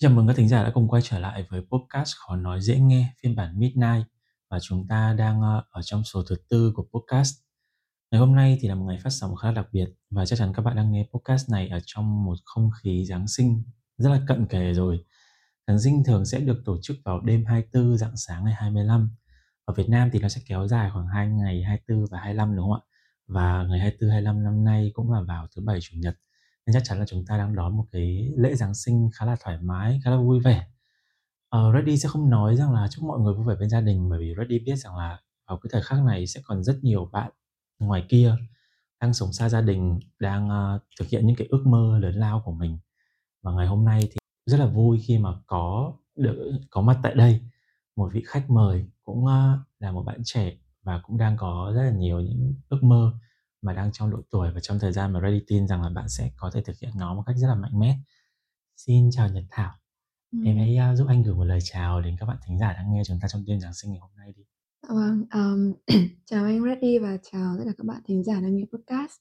Chào mừng các thính giả đã cùng quay trở lại với podcast Khó nói dễ nghe, phiên bản Midnight và chúng ta đang ờ, ở trong số thứ tư của podcast. Ngày hôm nay thì là một ngày phát sóng khá đặc biệt và chắc chắn các bạn đang nghe podcast này ở trong một không khí Giáng sinh rất là cận kề rồi. Giáng sinh thường sẽ được tổ chức vào đêm 24 dạng sáng ngày 25. Ở Việt Nam thì nó sẽ kéo dài khoảng 2 ngày 24 và 25 đúng không ạ? Và ngày 24 25 năm nay cũng là vào thứ bảy, chủ nhật nên chắc chắn là chúng ta đang đón một cái lễ Giáng sinh khá là thoải mái, khá là vui vẻ. Ờ, Reddy sẽ không nói rằng là chúc mọi người vui vẻ bên gia đình bởi vì Reddy biết rằng là vào cái thời khắc này sẽ còn rất nhiều bạn ngoài kia đang sống xa gia đình, đang uh, thực hiện những cái ước mơ lớn lao của mình. Và ngày hôm nay thì rất là vui khi mà có được có mặt tại đây một vị khách mời cũng uh, là một bạn trẻ và cũng đang có rất là nhiều những ước mơ mà đang trong độ tuổi và trong thời gian mà Ready tin rằng là bạn sẽ có thể thực hiện nó một cách rất là mạnh mẽ. Xin chào Nhật Thảo. Ừ. Em hãy uh, giúp anh gửi một lời chào đến các bạn thính giả đang nghe chúng ta trong đêm Giáng sinh ngày hôm nay đi. Vâng, um, chào anh Reddy và chào tất cả các bạn thính giả đang nghe podcast.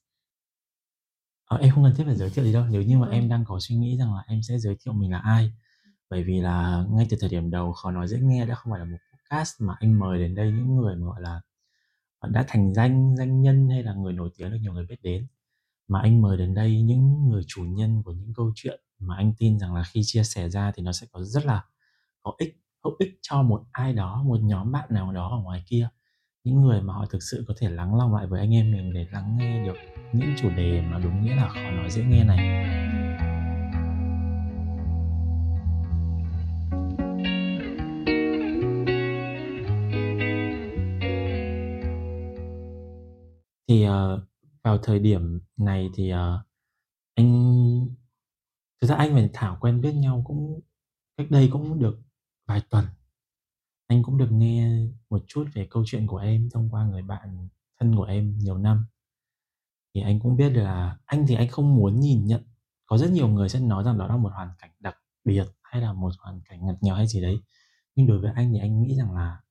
Ờ, em không cần thiết phải giới thiệu gì đâu nếu như mà ừ. em đang có suy nghĩ rằng là em sẽ giới thiệu mình là ai bởi vì là ngay từ thời điểm đầu khó nói dễ nghe đã không phải là một podcast mà anh mời đến đây những người mà gọi là đã thành danh danh nhân hay là người nổi tiếng được nhiều người biết đến. Mà anh mời đến đây những người chủ nhân của những câu chuyện mà anh tin rằng là khi chia sẻ ra thì nó sẽ có rất là có ích, hữu ích cho một ai đó, một nhóm bạn nào đó ở ngoài kia. Những người mà họ thực sự có thể lắng lòng lại với anh em mình để lắng nghe được những chủ đề mà đúng nghĩa là khó nói dễ nghe này. Thì, ờ, vào thời điểm này thì, ờ, anh thực ra anh và Thảo quen biết nhau cũng cách đây cũng được vài tuần. Anh cũng được nghe một chút về câu chuyện của em thông qua người bạn thân của em nhiều năm. Thì anh cũng biết là anh thì anh không muốn nhìn nhận có rất nhiều người sẽ nói rằng đó là một hoàn cảnh đặc biệt hay là một hoàn cảnh ngặt nghèo hay gì đấy. Nhưng đối với anh thì anh nghĩ rằng là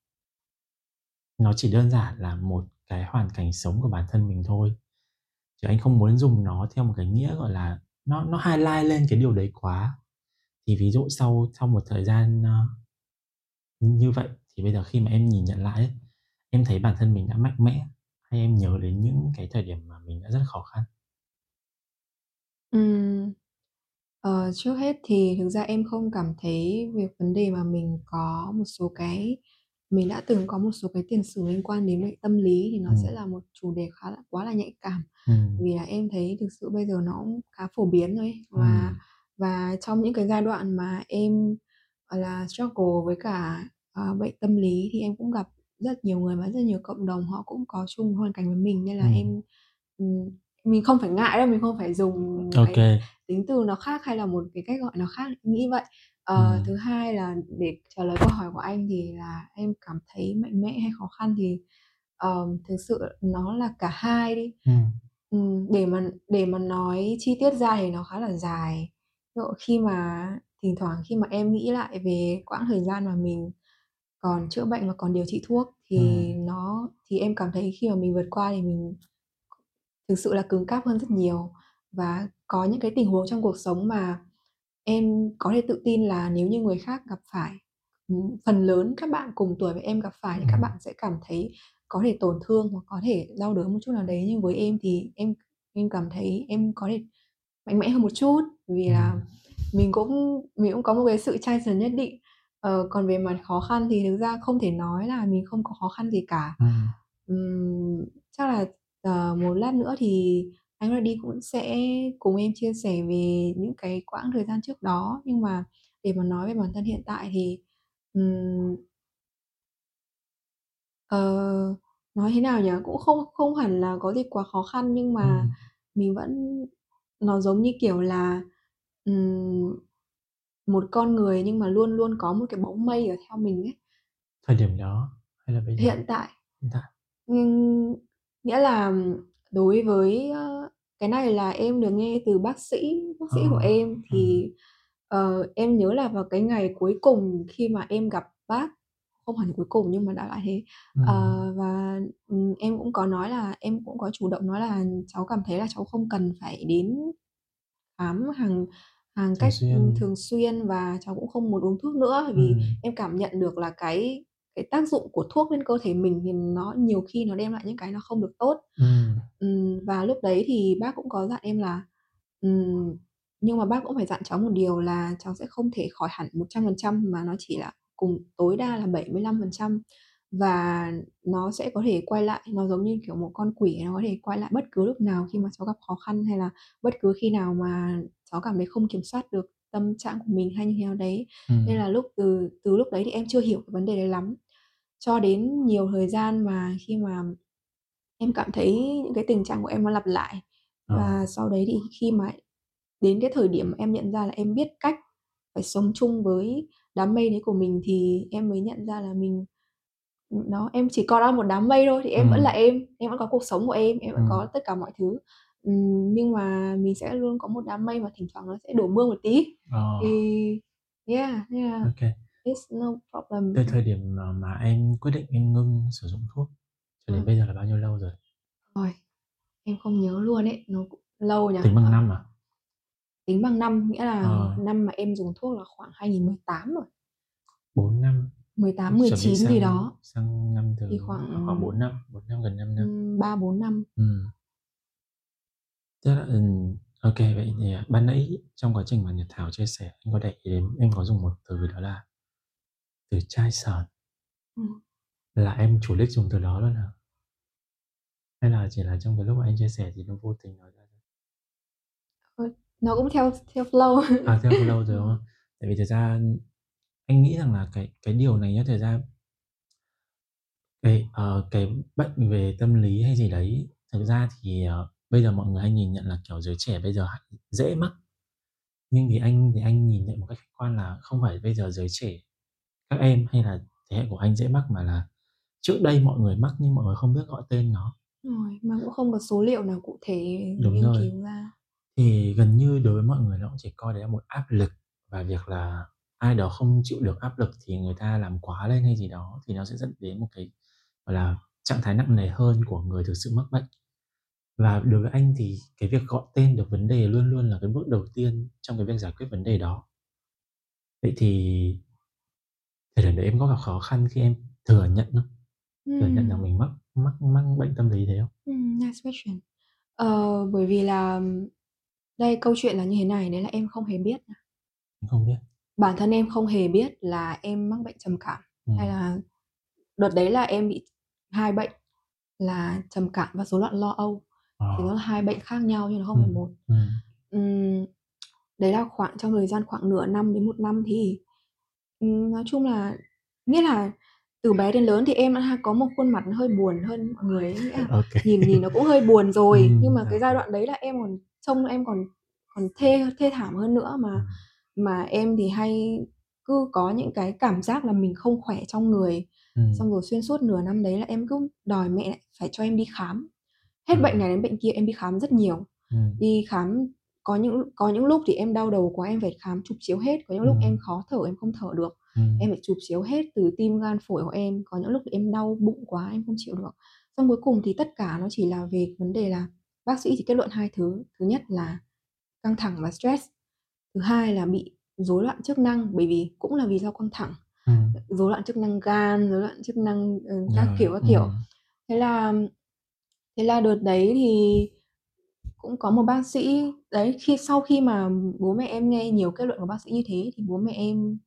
nó chỉ đơn giản là một cái hoàn cảnh sống của bản thân mình thôi. Chứ anh không muốn dùng nó theo một cái nghĩa gọi là nó nó highlight lên cái điều đấy quá. Thì ví dụ sau sau một thời gian ờ, như vậy thì bây giờ khi mà em nhìn nhận lại ấy, em thấy bản thân mình đã mạnh mẽ hay em nhớ đến những cái thời điểm mà mình đã rất khó khăn? Ừ, Ờ, trước hết thì thực ra em không cảm thấy việc vấn đề mà mình có một số cái mình đã từng có một số cái tiền sử liên quan đến bệnh tâm lý thì nó ừ. sẽ là một chủ đề khá là quá là nhạy cảm. Ừm. Vì là em thấy thực sự bây giờ nó cũng khá phổ biến rồi và Ừm. và trong những cái giai đoạn mà em, gọi là, struggle với cả, ờ, bệnh tâm lý thì em cũng gặp rất nhiều người và rất nhiều cộng đồng họ cũng có chung hoàn cảnh với mình nên là Ừm. em, mình không phải ngại đâu, mình không phải dùng Ô cái tính từ nó khác hay là một cái cách gọi nó khác, nghĩ vậy. Ờ, Ừm. thứ hai là để trả lời câu hỏi của anh thì là em cảm thấy mạnh mẽ hay khó khăn thì, ờm, thực sự nó là cả hai đi. Ừm. Ừm, để mà để mà nói chi tiết ra thì nó khá là dài. Ví dụ khi mà thỉnh thoảng khi mà em nghĩ lại về quãng thời gian mà mình còn chữa bệnh và còn điều trị thuốc thì Ừm. nó thì em cảm thấy khi mà mình vượt qua thì mình thực sự là cứng cáp hơn rất nhiều. Và có những cái tình huống trong cuộc sống mà em có thể tự tin là nếu như người khác gặp phải, phần lớn các bạn cùng tuổi với em gặp phải thì các bạn sẽ cảm thấy có thể tổn thương hoặc có thể đau đớn một chút nào đấy, nhưng với em thì em em cảm thấy em có thể mạnh mẽ hơn một chút, vì là mình cũng mình cũng có một cái sự chai sần nhất định. Ờ, còn về mặt khó khăn thì thực ra không thể nói là mình không có khó khăn gì cả. Ừm. Ừm, chắc là, ờ, một lát nữa thì anh Reddy cũng sẽ cùng em chia sẻ về những cái quãng thời gian trước đó, nhưng mà để mà nói về bản thân hiện tại thì, ừm Ờ, nói thế nào nhỉ? Cũng không không hẳn là có gì quá khó khăn nhưng mà Ừm. mình vẫn nó giống như kiểu là, ừm, một con người nhưng mà luôn luôn có một cái bóng mây ở theo mình ấy. Thời điểm đó hay là bây giờ? Hiện tại. Hiện tại. Ừm, nghĩa là đối với, ơ cái này là em được nghe từ bác sĩ bác sĩ của Ờ, em thì, ờ, em nhớ là vào cái ngày cuối cùng khi mà em gặp bác, không hẳn cuối cùng nhưng mà đại loại thế. Ờ, Ừm. và, ừm, em cũng có nói là em cũng có chủ động nói là cháu cảm thấy là cháu không cần phải đến khám hàng hàng Thường cách, xuyên. thường xuyên và cháu cũng không muốn uống thuốc nữa, bởi vì Ừm. em cảm nhận được là cái cái tác dụng của thuốc lên cơ thể mình thì nó nhiều khi nó đem lại những cái nó không được tốt. Ừm, và lúc đấy thì bác cũng có dặn em là nhưng mà bác cũng phải dặn cháu một điều là cháu sẽ không thể khỏi hẳn 100% mà nó chỉ là cùng tối đa là 75% và nó sẽ có thể quay lại, nó giống như, kiểu, một con quỷ, nó có thể quay lại bất cứ lúc nào khi mà cháu gặp khó khăn, hay là bất cứ khi nào mà cháu cảm thấy không kiểm soát được tâm trạng của mình hay như thế nào đấy. Nên Ừm. là lúc từ từ lúc đấy thì em chưa hiểu cái vấn đề đấy lắm, cho đến nhiều thời gian mà khi mà em cảm thấy những cái tình trạng của em nó lặp lại. Ờ. Và sau đấy thì khi mà đến cái thời điểm mà em nhận ra là em biết cách phải sống chung với đám mây đấy của mình thì em mới nhận ra là mình nó em chỉ còn là một đám mây thôi, thì em vẫn là em, em vẫn có cuộc sống của em, em vẫn Ừm. có tất cả mọi thứ. Nhưng mà mình sẽ luôn có một đám mây mà thỉnh thoảng nó sẽ đổ mưa một tí. Ờ. Thì yeah, Ô kê. It's no problem. Từ thời điểm mà mà em quyết định em ngưng sử dụng thuốc cho đến Ừm. bây giờ là bao nhiêu lâu rồi? Ôi, em không nhớ luôn ấy, nó cũng lâu nhỉ? Tính bằng Ờ. năm à? Tính bằng năm, nghĩa là Ờ. năm mà em dùng thuốc là khoảng 2018 rồi. 4 năm. 18, Chuẩn bị 19 gì sang đó. sang năm thứ Thì khoảng khoảng 4 năm, 4 năm, gần 5 năm. ừm, 3-4 năm. Ừm. Tức là, ô kê, vậy thì, à, ban nãy trong quá trình mà Nhật Thảo chia sẻ, anh có để ý đến em có dùng một từ đó là từ chai sờn. Ừm. Là em chủ đích dùng từ đó luôn hả? Hay là chỉ là trong cái lúc mà anh chia sẻ thì nó vô tình nói ra thôi? Ơ, nó cũng theo theo flow. À, theo flow rồi, đúng không? Tại vì thật ra anh nghĩ rằng là cái cái điều này nhá, thật ra cái, ờ, cái bệnh về tâm lý hay gì đấy, thực ra thì, ờ, bây giờ mọi người hay nhìn nhận là, kiểu, giới trẻ bây giờ dễ mắc. Nhưng thì anh thì anh nhìn nhận một cách khách quan là không phải bây giờ giới trẻ, các em hay là thế hệ của anh dễ mắc, mà là trước đây mọi người mắc nhưng mọi người không biết gọi tên nó. Rồi, mà cũng không có số liệu nào cụ thể Đúng nghiên rồi. cứu ra. Thì gần như đối với mọi người nó cũng chỉ coi đấy là một áp lực, và việc là ai đó không chịu được áp lực thì người ta làm quá lên hay gì đó, thì nó sẽ dẫn đến một cái, gọi là, trạng thái nặng nề hơn của người thực sự mắc bệnh. Và đối với anh thì cái việc gọi tên được vấn đề luôn luôn là cái bước đầu tiên trong cái việc giải quyết vấn đề đó. Vậy thì thời điểm đấy em có gặp khó khăn khi em thừa nhận không? Thừa nhận rằng mình mắc mắc mắc bệnh tâm lý thế không? Ừm, nice question. Ờ, bởi vì là đây, câu chuyện là như thế này, đấy là em không hề biết không biết. Bản thân em không hề biết là em mắc bệnh trầm cảm, hay Ừm. là đợt đấy là em bị 2 bệnh là trầm cảm và rối loạn lo âu, thì nó là 2 bệnh khác nhau chứ nó không phải Ừm, một. ừm. Ừm, đấy là khoảng trong thời gian khoảng nửa năm đến 1 năm thì, ừm, nói chung là nghĩa là từ bé đến lớn thì em đã ha có một khuôn mặt hơi buồn hơn mọi người ấy, nghĩa là Ô kê. nhìn nhìn nó cũng hơi buồn rồi, nhưng Ừm, mà cái kê. giai đoạn đấy là em còn trông em còn còn thê thê thảm hơn nữa, mà Ừm. mà em thì hay cứ có những cái cảm giác là mình không khỏe trong người. Ừm. Xong rồi xuyên suốt nửa năm đấy là em cứ đòi mẹ phải cho em đi khám, hết bệnh này đến bệnh kia em đi khám rất nhiều. Ừm. Đi khám có những có những lúc thì em đau đầu quá em phải khám chụp chiếu hết, có những lúc em khó thở em không thở được, Ừm. em phải chụp chiếu hết từ tim, gan, phổi của em, có những lúc em đau bụng quá em không chịu được. Xong cuối cùng thì tất cả nó chỉ là về vấn đề là bác sĩ chỉ kết luận 2 thứ, thứ nhất là căng thẳng và stress, thứ hai là bị rối loạn chức năng, bởi vì cũng là vì do căng thẳng, rối loạn chức năng gan, rối loạn chức năng, ờ, các Rồi, kiểu, các kiểu. ừm. Thế là thế là đợt đấy thì cũng có một bác sĩ đấy, khi sau khi mà bố mẹ em nghe nhiều kết luận của bác sĩ như thế thì bố mẹ em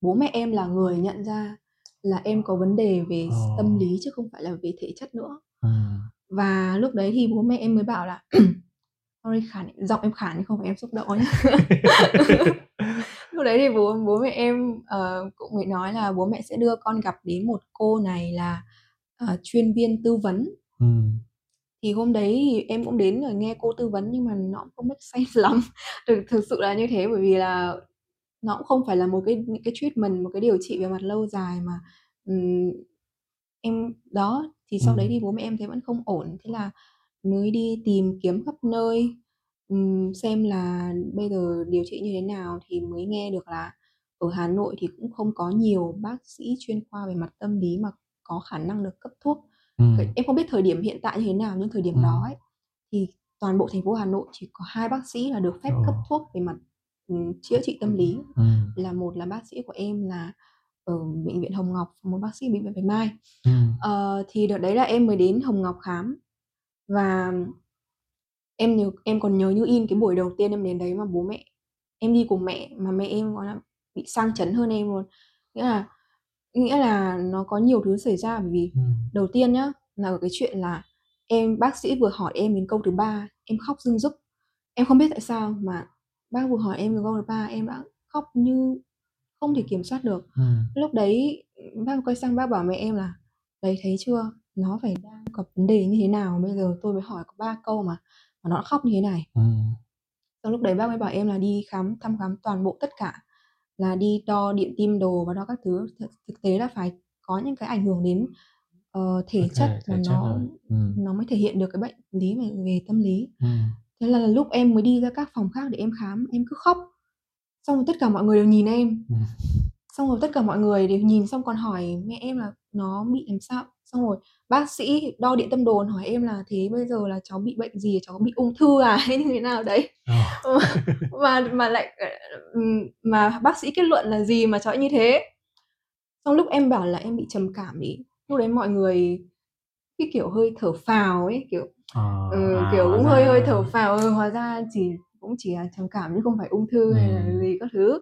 bố mẹ em là người nhận ra là em có vấn đề về s tâm lý chứ không phải là về thể chất nữa. Ừm. Và lúc đấy thì bố mẹ em mới bảo là sorry khản giọng em khản không phải em xúc động nhá. Lúc đấy thì bố bố mẹ em, ờ, cũng mới nói là bố mẹ sẽ đưa con gặp đến một cô này là, ờ, chuyên viên tư vấn. Ừm. Thì hôm đấy thì em cũng đến rồi nghe cô tư vấn nhưng mà nó cũng không make sense lắm. Thực thực sự là như thế, bởi vì là nó cũng không phải là một cái những cái treatment, một cái điều trị về mặt lâu dài mà, ừm, em đó, thì sau đấy Ừm. thì bố mẹ em thấy vẫn không ổn, thế là mới đi tìm kiếm khắp nơi, ừm, xem là bây giờ điều trị như thế nào thì mới nghe được là ở Hà Nội thì cũng không có nhiều bác sĩ chuyên khoa về mặt tâm lý mà có khả năng được cấp thuốc. Vậy Ừm. em không biết thời điểm hiện tại như thế nào, nhưng thời điểm đó Ừm. ấy, thì toàn bộ thành phố Hà Nội chỉ có 2 bác sĩ là được phép cấp Ồ. thuốc về mặt chữa trị tâm lý. Ừm. Là một là bác sĩ của em là ở bệnh viện Hồng Ngọc, một bác sĩ bệnh viện Bạch Mai. Ừm. Ờ, thì đợt đấy là em mới đến Hồng Ngọc khám và em nhớ em còn nhớ như in cái buổi đầu tiên em đến đấy mà bố mẹ em đi cùng mẹ mà mẹ em, gọi là, bị sang chấn hơn em luôn. Nghĩa là nghĩa là nó có nhiều thứ xảy ra bởi vì Ừm. đầu tiên nhá, là cái chuyện là em bác sĩ vừa hỏi em đến câu thứ ba, em khóc rưng rức. Em không biết tại sao mà bác vừa hỏi em đến câu thứ ba em đã khóc như không thể kiểm soát được. Ừm. Lúc đấy, bác quay sang bác bảo mẹ em là "Đấy, thấy chưa? Nó phải đang gặp vấn đề như thế nào, bây giờ tôi mới hỏi có 3 câu mà mà nó đã khóc như thế này." Ừm. Xong lúc đấy bác mới bảo em là đi khám thăm khám toàn bộ tất cả, là đi đo điện tim đồ và đo các thứ. Thực thực tế là phải có những cái ảnh hưởng đến, ờ, thể Có chất mà nó rồi. Ừm. nó mới thể hiện được cái bệnh lý về về tâm lý. Ừm. Thế là lúc em mới đi ra các phòng khác để em khám, em cứ khóc. Xong rồi tất cả mọi người đều nhìn em. Ừm. Xong rồi tất cả mọi người đều nhìn xong còn hỏi mẹ em là nó bị làm sao. Xong rồi bác sĩ đo điện tâm đồ hỏi em là "Thế bây giờ là cháu bị bệnh gì? Cháu bị ung thư à hay như thế nào đấy?" Ờ, mà mà lại, ờ, mà bác sĩ kết luận là gì mà cháu như thế. Xong lúc em bảo là em bị trầm cảm ấy, lúc đấy mọi người, cái kiểu, hơi thở phào ấy, kiểu, Ờ, ừ, à, kiểu, hóa cũng hơi hơi ra thở phào, ừ, hóa ra chỉ cũng chỉ là trầm cảm chứ không phải ung thư hay là gì các thứ.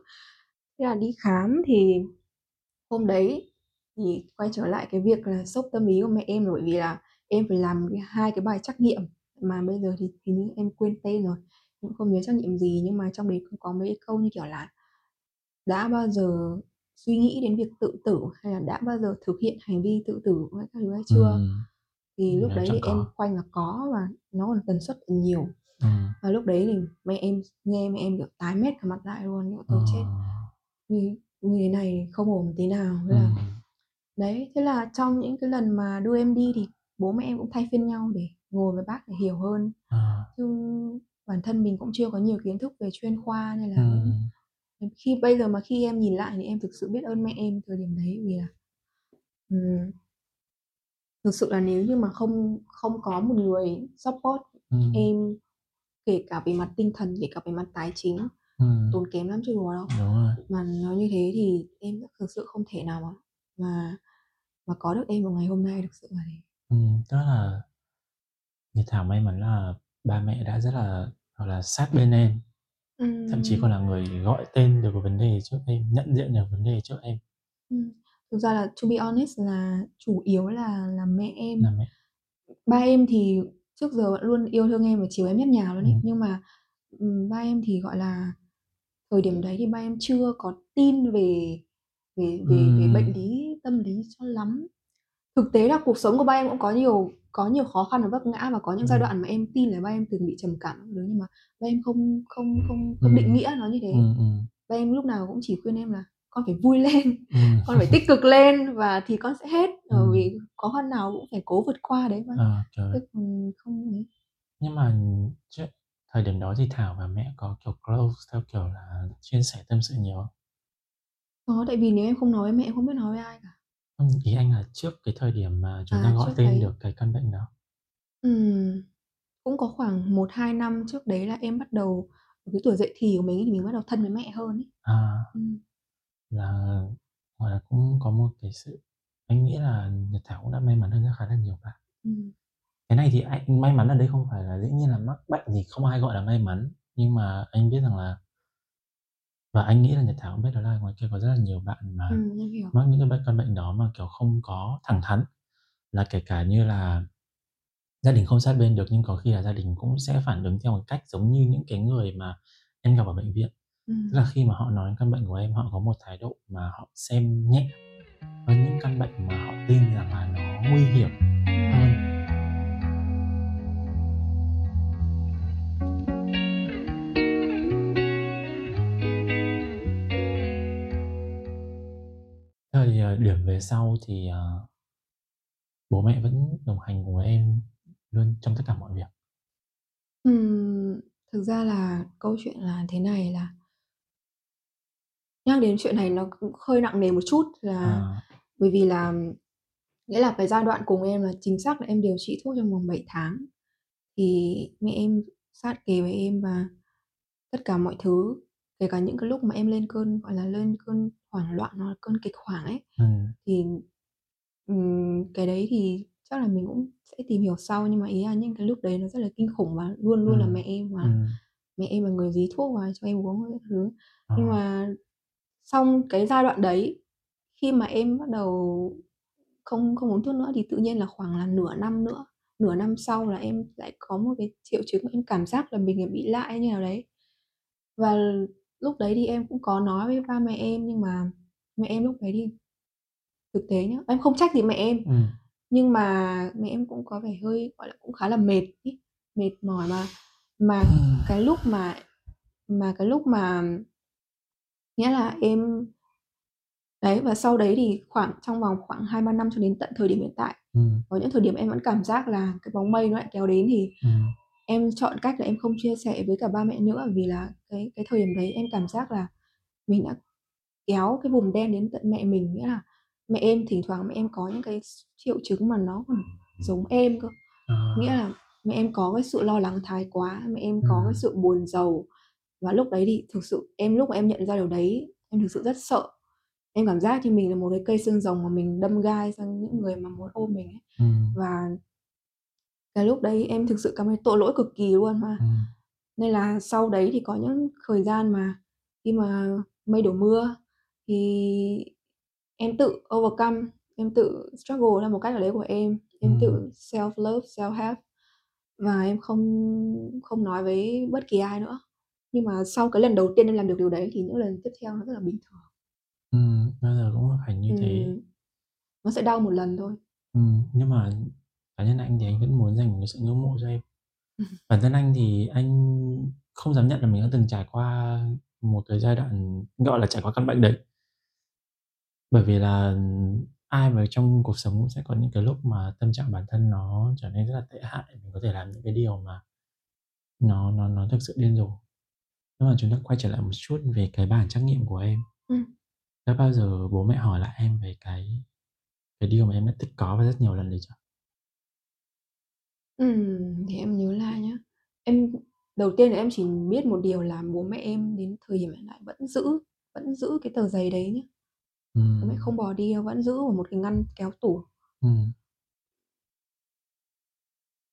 Thế là đi khám thì hôm đấy thì quay trở lại cái việc là sốc tâm lý của mẹ em là bởi vì là em phải làm cái 2 cái bài trắc nghiệm mà bây giờ thì hình như em quên tên rồi, cũng không nhớ trắc nghiệm gì nhưng mà trong đấy cũng có mấy câu như kiểu là "Đã bao giờ suy nghĩ đến việc tự tử hay là đã bao giờ thực hiện hành vi tự tử với các thứ hay chưa?" Ừm. Thì lúc đấy thì em có. khoanh là có và nó còn tần suất còn nhiều. Ừm. Và lúc đấy thì mẹ em nghe mẹ em, kiểu, tái mét cả mặt lại luôn, kiểu: Ờ. "Thôi chết, như như thế này không ổn tí nào." Thế là Ừm. Đấy, thế là trong những cái lần mà đưa em đi thì bố mẹ em cũng thay phiên nhau để ngồi với bác để hiểu hơn. Ờ. Chứ bản thân mình cũng chưa có nhiều kiến thức về chuyên khoa nên là Ừm. khi bây giờ mà khi em nhìn lại thì em thực sự biết ơn mẹ em thời điểm đấy vì là, ừm thực sự là nếu như mà không không có một người support Ừm. em, kể cả về mặt tinh thần, kể cả về mặt tài chính, Ừm. tốn kém lắm chứ đùa đâu. Đúng rồi. Mà nói như thế thì em thực sự không thể nào mà mà mà có được em vào ngày hôm nay, thực sự là thế. Ừm, tức là Nhật Thảo may mắn là ba mẹ đã rất là, gọi là, sát bên em. Thậm chí còn là người gọi tên được vấn đề trước em, nhận diện được vấn đề trước em. Ừm, thực ra là to be honest là chủ yếu là là mẹ em. Là mẹ. Ba em thì trước giờ vẫn luôn yêu thương em và chiều em nhất nhà luôn ấy, nhưng mà, ba em thì, gọi là, thời điểm đấy thì ba em chưa có tin về về về về bệnh Ừm. lý tâm lý cho lắm. Thực tế là cuộc sống của ba em cũng có nhiều có nhiều khó khăn và vấp ngã và có những giai Ừm. đoạn mà em tin là ba em từng bị trầm cảm thứ, nhưng mà ba em không không không không định nghĩa nó như thế. Ừm, ừm. Ba em lúc nào cũng chỉ khuyên em là "Con phải vui lên, Ừm. con phải tích cực lên và thì con sẽ hết, ờ, Ừm. vì khó khăn nào cũng phải cố vượt qua đấy mà." Ờ, trời. Chứ còn không ấy. Nhưng mà thời điểm đó thì Thảo và mẹ có, kiểu, close theo kiểu là chia sẻ tâm sự nhiều không? Có, tại vì nếu em không nói với mẹ em không biết nói với ai cả. Ừm, ý anh là trước cái thời điểm mà chúng ta À, gọi trước tên đấy. được cái căn bệnh đó. Ừm, cũng có khoảng 1-2 năm trước đấy là em bắt đầu ở cái tuổi dậy thì của mình ấy, thì mình bắt đầu thân với mẹ hơn ấy. À. Ừm. Là, gọi là, cũng có một cái sự anh nghĩ là Nhật Thảo cũng đã may mắn hơn rất khá là nhiều bạn. Ừm. Cái này thì anh may mắn ở đây không phải là dĩ nhiên là mắc bệnh thì không ai gọi là may mắn, nhưng mà anh biết rằng là và anh nghĩ là Nhật Thảo cũng biết đó là ngoài kia có rất là nhiều bạn mà Ừm, em hiểu. mắc những cái bệnh căn bệnh đó mà, kiểu, không có thẳng thắn. Là kể cả như là gia đình không sát bên được nhưng có khi là gia đình cũng sẽ phản ứng theo một cách giống như những cái người mà em gặp ở bệnh viện. Tức Ừm. là khi mà họ nói căn bệnh của em, họ có một thái độ mà họ xem nhẹ hơn những căn bệnh mà họ tin rằng là nó nguy hiểm hơn. Thời, điểm về sau thì, ờ bố mẹ vẫn đồng hành cùng với em luôn trong tất cả mọi việc? Ừm, thực ra là câu chuyện là thế này là nhắc đến chuyện này nó cũng hơi nặng nề một chút là À. bởi vì là nghĩa là cái giai đoạn cùng em là chính xác là em điều trị thuốc trong vòng 7 tháng. Thì mẹ em sát kề với em và tất cả mọi thứ, kể cả những cái lúc mà em lên cơn, gọi là, lên cơn hoảng loạn hoặc là cơn kịch hoảng ấy, Ừm. thì, ừm, cái đấy thì chắc là mình cũng sẽ tìm hiểu sau, nhưng mà ý là những cái lúc đấy nó rất là kinh khủng và luôn luôn là mẹ em và ừm. mẹ em là người dí thuốc vào cho em uống các thứ. Ờ. Nhưng mà xong cái giai đoạn đấy, khi mà em bắt đầu không không uống thuốc nữa thì tự nhiên là khoảng là nửa năm nữa, nửa năm sau là em lại có một cái triệu chứng mà em cảm giác là mình, à, bị lại như nào đấy. Và lúc đấy thì em cũng có nói với ba mẹ em, nhưng mà mẹ em lúc đấy thì thực tế nhá, em không trách gì mẹ em, Ừm. nhưng mà mẹ em cũng có vẻ hơi, gọi là, cũng khá là mệt ấy, mệt mỏi mà mà cái lúc mà mà cái lúc mà nghĩa là em đấy, và sau đấy thì khoảng trong vòng khoảng 2-3 năm cho đến tận thời điểm hiện tại, Ừm. có những thời điểm em vẫn cảm giác là cái bóng mây nó lại kéo đến thì Ừm. Em chọn cách là em không chia sẻ với cả ba mẹ nữa, vì là cái cái thời điểm đấy em cảm giác là mình đã kéo cái vùng đen đến tận mẹ mình. Nghĩa là mẹ em thỉnh thoảng mẹ em có những cái s triệu chứng mà nó còn giống em cơ, nghĩa À. là mẹ em có cái sự lo lắng thái quá, mẹ em có cái Ừm. sự buồn rầu. Và lúc đấy thì thực sự em lúc mà em nhận ra điều đấy, em thực sự rất sợ. Em cảm giác như mình là một cái cây xương rồng mà mình đâm gai sang những người mà muốn ôm mình ấy. Ừm. Và cái lúc đấy em thực sự cảm thấy tội lỗi cực kỳ luôn mà. Ừm. Nên là sau đấy thì có những thời gian mà khi mà mây đổ mưa thì em tự overcome, em tự struggle theo một cách nào đấy của em, em Ừm. tự self love, self-help và em không không nói với bất kỳ ai nữa. Nhưng mà sau cái lần đầu tiên em làm được điều đấy thì những lần tiếp theo nó rất là bình thường. Ừm, bao giờ cũng phải như thế. Ừm. Nó sẽ đau một lần thôi. Ừm, nhưng mà cá nhân anh thì anh vẫn muốn dành một cái sự ngưỡng mộ cho em. Bản thân anh thì anh không dám nhận là mình đã từng trải qua một cái giai đoạn, gọi là, trải qua căn bệnh đấy. Bởi vì là ai mà trong cuộc sống cũng sẽ có những cái lúc mà tâm trạng bản thân nó trở nên rất là tệ hại, mình có thể làm những cái điều mà nó nó nó thực sự điên rồ. Nhưng mà chúng ta quay trở lại một chút về cái bản trắc nghiệm của em. Ừm. Đã bao giờ bố mẹ hỏi lại em về cái cái điều mà em đã tích có và rất nhiều lần rồi chưa? Ừm, để em nhớ lại nhá. Em đầu tiên là em chỉ biết một điều là bố mẹ em đến thời điểm hiện tại vẫn giữ vẫn giữ cái tờ giấy đấy nhá. Bố mẹ Ừm. không bỏ đi đâu, vẫn giữ ở một cái ngăn kéo tủ. Ừm.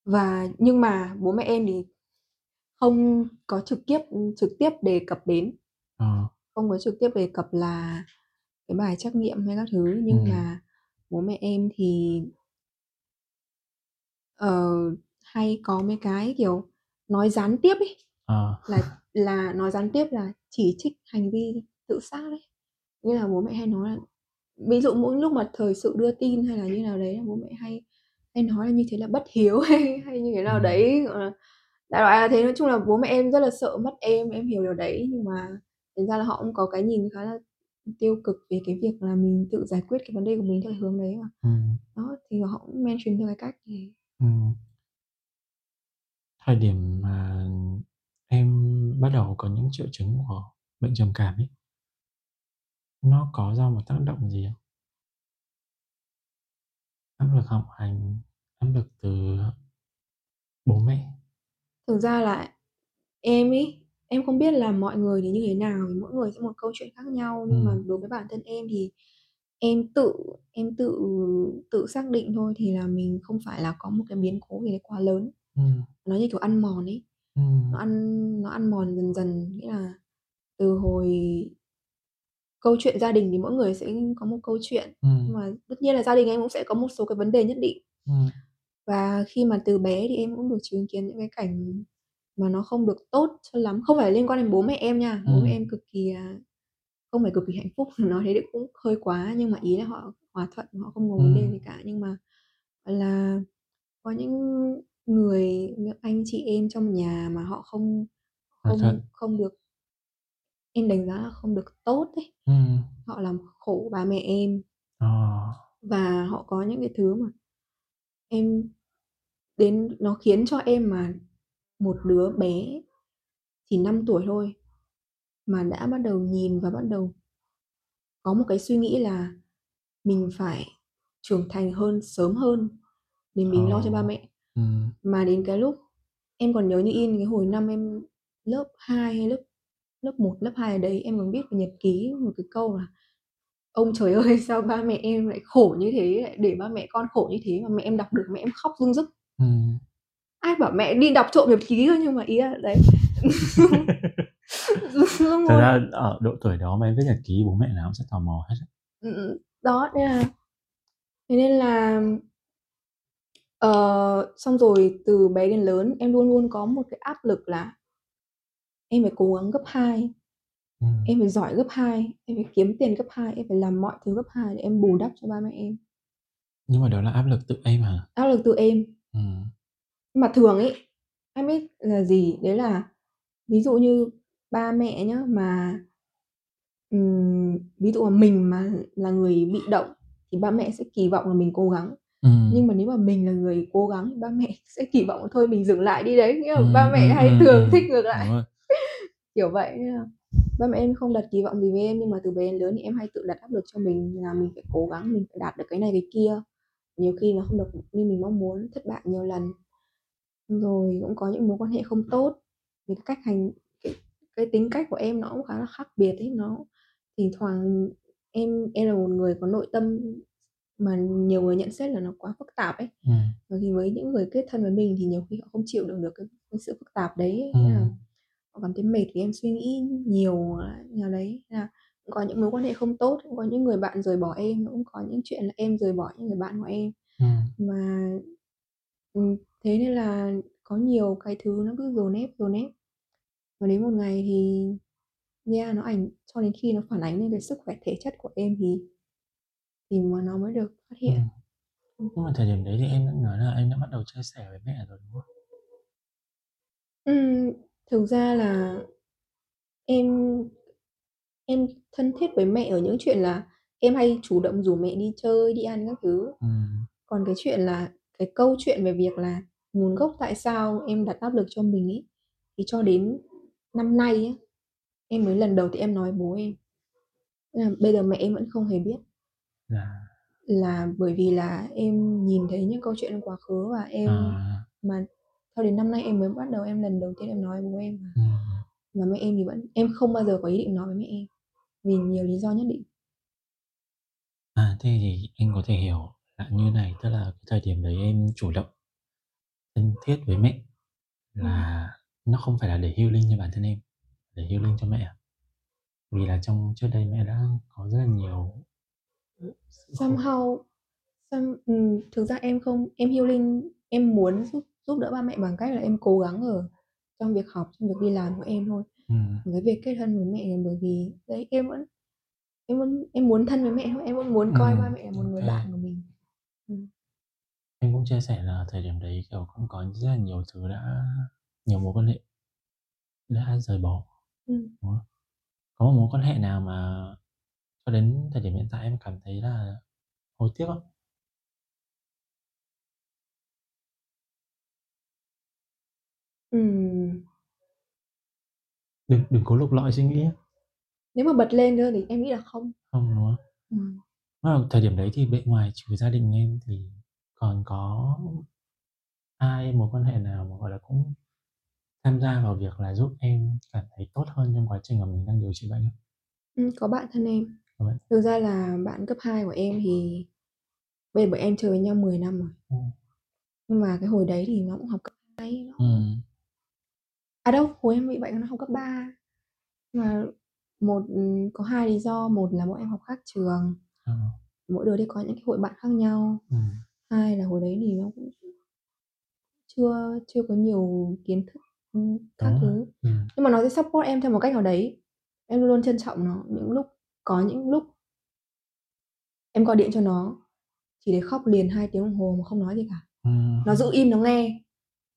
Và nhưng mà bố mẹ em thì không có trực tiếp trực tiếp đề cập đến. Ờ. Không có trực tiếp đề cập là cái bài trắc nghiệm hay các thứ, nhưng Ừm. mà bố mẹ em thì ờ, hay có mấy cái, kiểu, nói gián tiếp ấy, Ờ. là là nói gián tiếp là chỉ trích hành vi tự sát ấy. Nghĩa là bố mẹ hay nói là ví dụ mỗi lúc mà thời sự đưa tin hay là như nào đấy, bố mẹ hay hay nói là như thế là bất hiếu hay hay như thế nào Ừm. đấy, đại loại là thế. Nói chung là bố mẹ em rất là sợ mất em, em hiểu điều đấy, nhưng mà thực ra là họ cũng có cái nhìn khá là tiêu cực về cái việc là mình tự giải quyết cái vấn đề của mình theo hướng đấy mà. Ừm. Đó, thì họ cũng mention theo cái cách thì Ừm. Thời điểm mà em bắt đầu có những triệu chứng của bệnh trầm cảm ấy nó có do một tác động gì không? Áp lực học hành, áp lực từ bố mẹ. Thực ra là em ấy, em không biết là mọi người thì như thế nào, mỗi người sẽ một câu chuyện khác nhau, nhưng mà Ừm. đối với bản thân em thì em tự em tự tự xác định thôi, thì là mình không phải là có một cái biến cố gì đấy quá lớn. Ừm. Nó như kiểu ăn mòn ấy, nó Ừm. ăn nó ăn mòn dần dần, nghĩa là từ hồi câu chuyện gia đình thì mỗi người sẽ có một câu chuyện, nhưng Ừm. mà tất nhiên là gia đình em cũng sẽ có một số cái vấn đề nhất định. Ừm. Và khi mà từ bé thì em cũng được chứng kiến những cái cảnh mà nó không được tốt cho lắm, không phải liên quan đến bố mẹ em nha, bố mẹ Ừm. em cực kỳ là không phải cực kỳ hạnh phúc, nói thế cũng hơi quá, nhưng mà ý là họ hòa thuận, họ không vấn đề Ừm. gì cả. Nhưng mà, là, có những người, những anh chị em trong nhà mà họ không không không được em đánh giá là không được tốt ấy, Ừm. họ làm khổ ba mẹ em. Ờ. Và họ có những cái thứ mà em đến nó khiến cho em mà một đứa bé chỉ 5 tuổi thôi, mà đã bắt đầu nhìn và bắt đầu có một cái suy nghĩ là mình phải trưởng thành hơn, sớm hơn để Ờ. mình lo cho ba mẹ. Ừm. Mà đến cái lúc em còn nhớ như in cái hồi năm em lớp 2 hay lớp lớp 1, lớp 2 ở đấy em còn viết vào nhật ký một cái câu là "Ông trời ơi, sao ba mẹ em lại khổ như thế, lại để ba mẹ con khổ như thế?" Mà mẹ em đọc được mẹ em khóc rưng rức. Ừm. Ai bảo mẹ đi đọc trộm nhật ký thôi, nhưng mà ý là đấy. Thật ra ở độ tuổi đó mà em viết nhật ký bố mẹ nào cũng sẽ tò mò hết. Ừm, ừm. Đó, nên là thế nên là ờ, xong rồi từ bé đến lớn em luôn luôn có một cái áp lực là em phải cố gắng gấp 2, Ừm. em phải giỏi gấp 2, em phải kiếm tiền gấp 2, em phải làm mọi thứ gấp 2 để em bù đắp cho ba mẹ em. Nhưng mà đó là áp lực tự em hả? Áp lực từ em. Nhưng mà thường ấy, em biết là gì? Đấy là ví dụ như ba mẹ nhá, mà ừm, ví dụ mà mình mà là người bị động thì ba mẹ sẽ kỳ vọng là mình cố gắng. Ừm. Nhưng mà nếu mà mình là người cố gắng thì ba mẹ sẽ kỳ vọng là thôi mình dừng lại đi đấy, nghĩa là Ừm, ba mẹ ừm, hay ừm, thường ừm. thích ngược lại. Đúng rồi. Kiểu vậy, nên là ba mẹ em không đặt kỳ vọng gì với em, nhưng mà từ bé đến lớn thì em hay tự đặt áp lực cho mình là mình phải cố gắng, mình phải đạt được cái này cái kia. Nhiều khi nó không được như mình mong muốn, thất bại nhiều lần. Rồi cũng có những mối quan hệ không tốt, vì cái cách hành cái tính cách của em nó cũng khá là khác biệt ấy, nó thỉnh thoảng em em là một người có nội tâm mà nhiều người nhận xét là nó quá phức tạp ấy. Ừm. Và thì với những người kết thân với mình thì nhiều khi họ không chịu đựng được cái cái sự phức tạp đấy ấy, nghĩa là họ cảm thấy mệt vì em suy nghĩ nhiều nào đấy. Là cũng có những mối quan hệ không tốt, cũng có những người bạn rời bỏ em, cũng có những chuyện là em rời bỏ những người bạn của em. Ừm. Mà ừm, thế nên là có nhiều cái thứ nó cứ dồn ép, dồn ép. Và đến một ngày thì yeah, nó ảnh cho đến khi nó phản ánh lên cái sức khỏe thể chất của em thì thì mà nó mới được phát hiện. Ừm. Ừm. Nhưng mà thời điểm đấy thì em đã nói là em đã bắt đầu chia sẻ với mẹ rồi, đúng không? Ừm, thực ra là em em thân thiết với mẹ ở những chuyện là em hay chủ động rủ mẹ đi chơi, đi ăn các thứ. Ừm. Còn cái chuyện là cái câu chuyện về việc là nguồn gốc tại sao em đặt áp lực cho mình ấy, thì cho đến năm nay á, em mới lần đầu tiên em nói bố em. Bây giờ mẹ em vẫn không hề biết. Là Là bởi vì là em nhìn thấy những câu chuyện trong quá khứ và em À. mà cho đến năm nay em mới bắt đầu em lần đầu tiên em nói với bố em và Ừm. và mẹ em thì vẫn em không bao giờ có ý định nói với mẹ em, vì nhiều lý do nhất định. À, thế thì anh có thể hiểu là như này, tức là cái thời điểm đấy em chủ động thân thiết với mẹ Ừm. là nó không phải là để healing cho bản thân em, để healing cho mẹ? Vì là trong trước đây mẹ đã có rất là nhiều. Somehow some ừm, thực ra em không em healing em muốn giúp giúp đỡ ba mẹ bằng cách là em cố gắng ở trong việc học, trong việc đi làm của em thôi. Còn cái việc kết thân với mẹ là bởi vì đấy, em vẫn em vẫn em muốn thân với mẹ thôi, em vẫn muốn coi ba Ừm, mẹ là một người bạn của mình. Ừm. Em cũng chia sẻ là thời điểm đấy, kiểu, cũng có rất là nhiều thứ đã nhiều mối quan hệ đã rời bỏ, đúng không? Có một mối quan hệ nào mà cho đến thời điểm hiện tại em cảm thấy là hối tiếc không? Ừm. Đừng đừng có lục lọi suy nghĩ. Nếu mà bật lên nữa thì em nghĩ là không. Không, đúng không? Ừm. Ờ, thời điểm đấy thì bên ngoài trừ gia đình em thì còn có ai mối quan hệ nào mà, gọi là, cũng tham gia vào việc là giúp em cảm thấy tốt hơn trong quá trình mà mình đang điều trị bệnh không? Ừm, có bạn thân em. Có bạn Thực ra là bạn cấp 2 của em thì bây giờ bọn em chơi với nhau 10 năm rồi. Ừm. Nhưng mà cái hồi đấy thì nó cũng học cấp 2, nó Ừm. À, đâu, hồi em bị bệnh nó học cấp 3. Mà một ừm, có 2 lý do, một là bọn em học khác trường, Ờ. mỗi đứa đi có những cái hội bạn khác nhau. Ừm. Hai là hồi đấy thì nó cũng chưa chưa có nhiều kiến thức, ừm, các thứ. ừm. Nhưng mà nó sẽ support em theo một cách nào đấy. Em luôn luôn trân trọng nó, những lúc có những lúc em gọi điện cho nó chỉ để khóc liền 2 tiếng đồng hồ mà không nói gì cả. Ừm Nó giữ im nó nghe,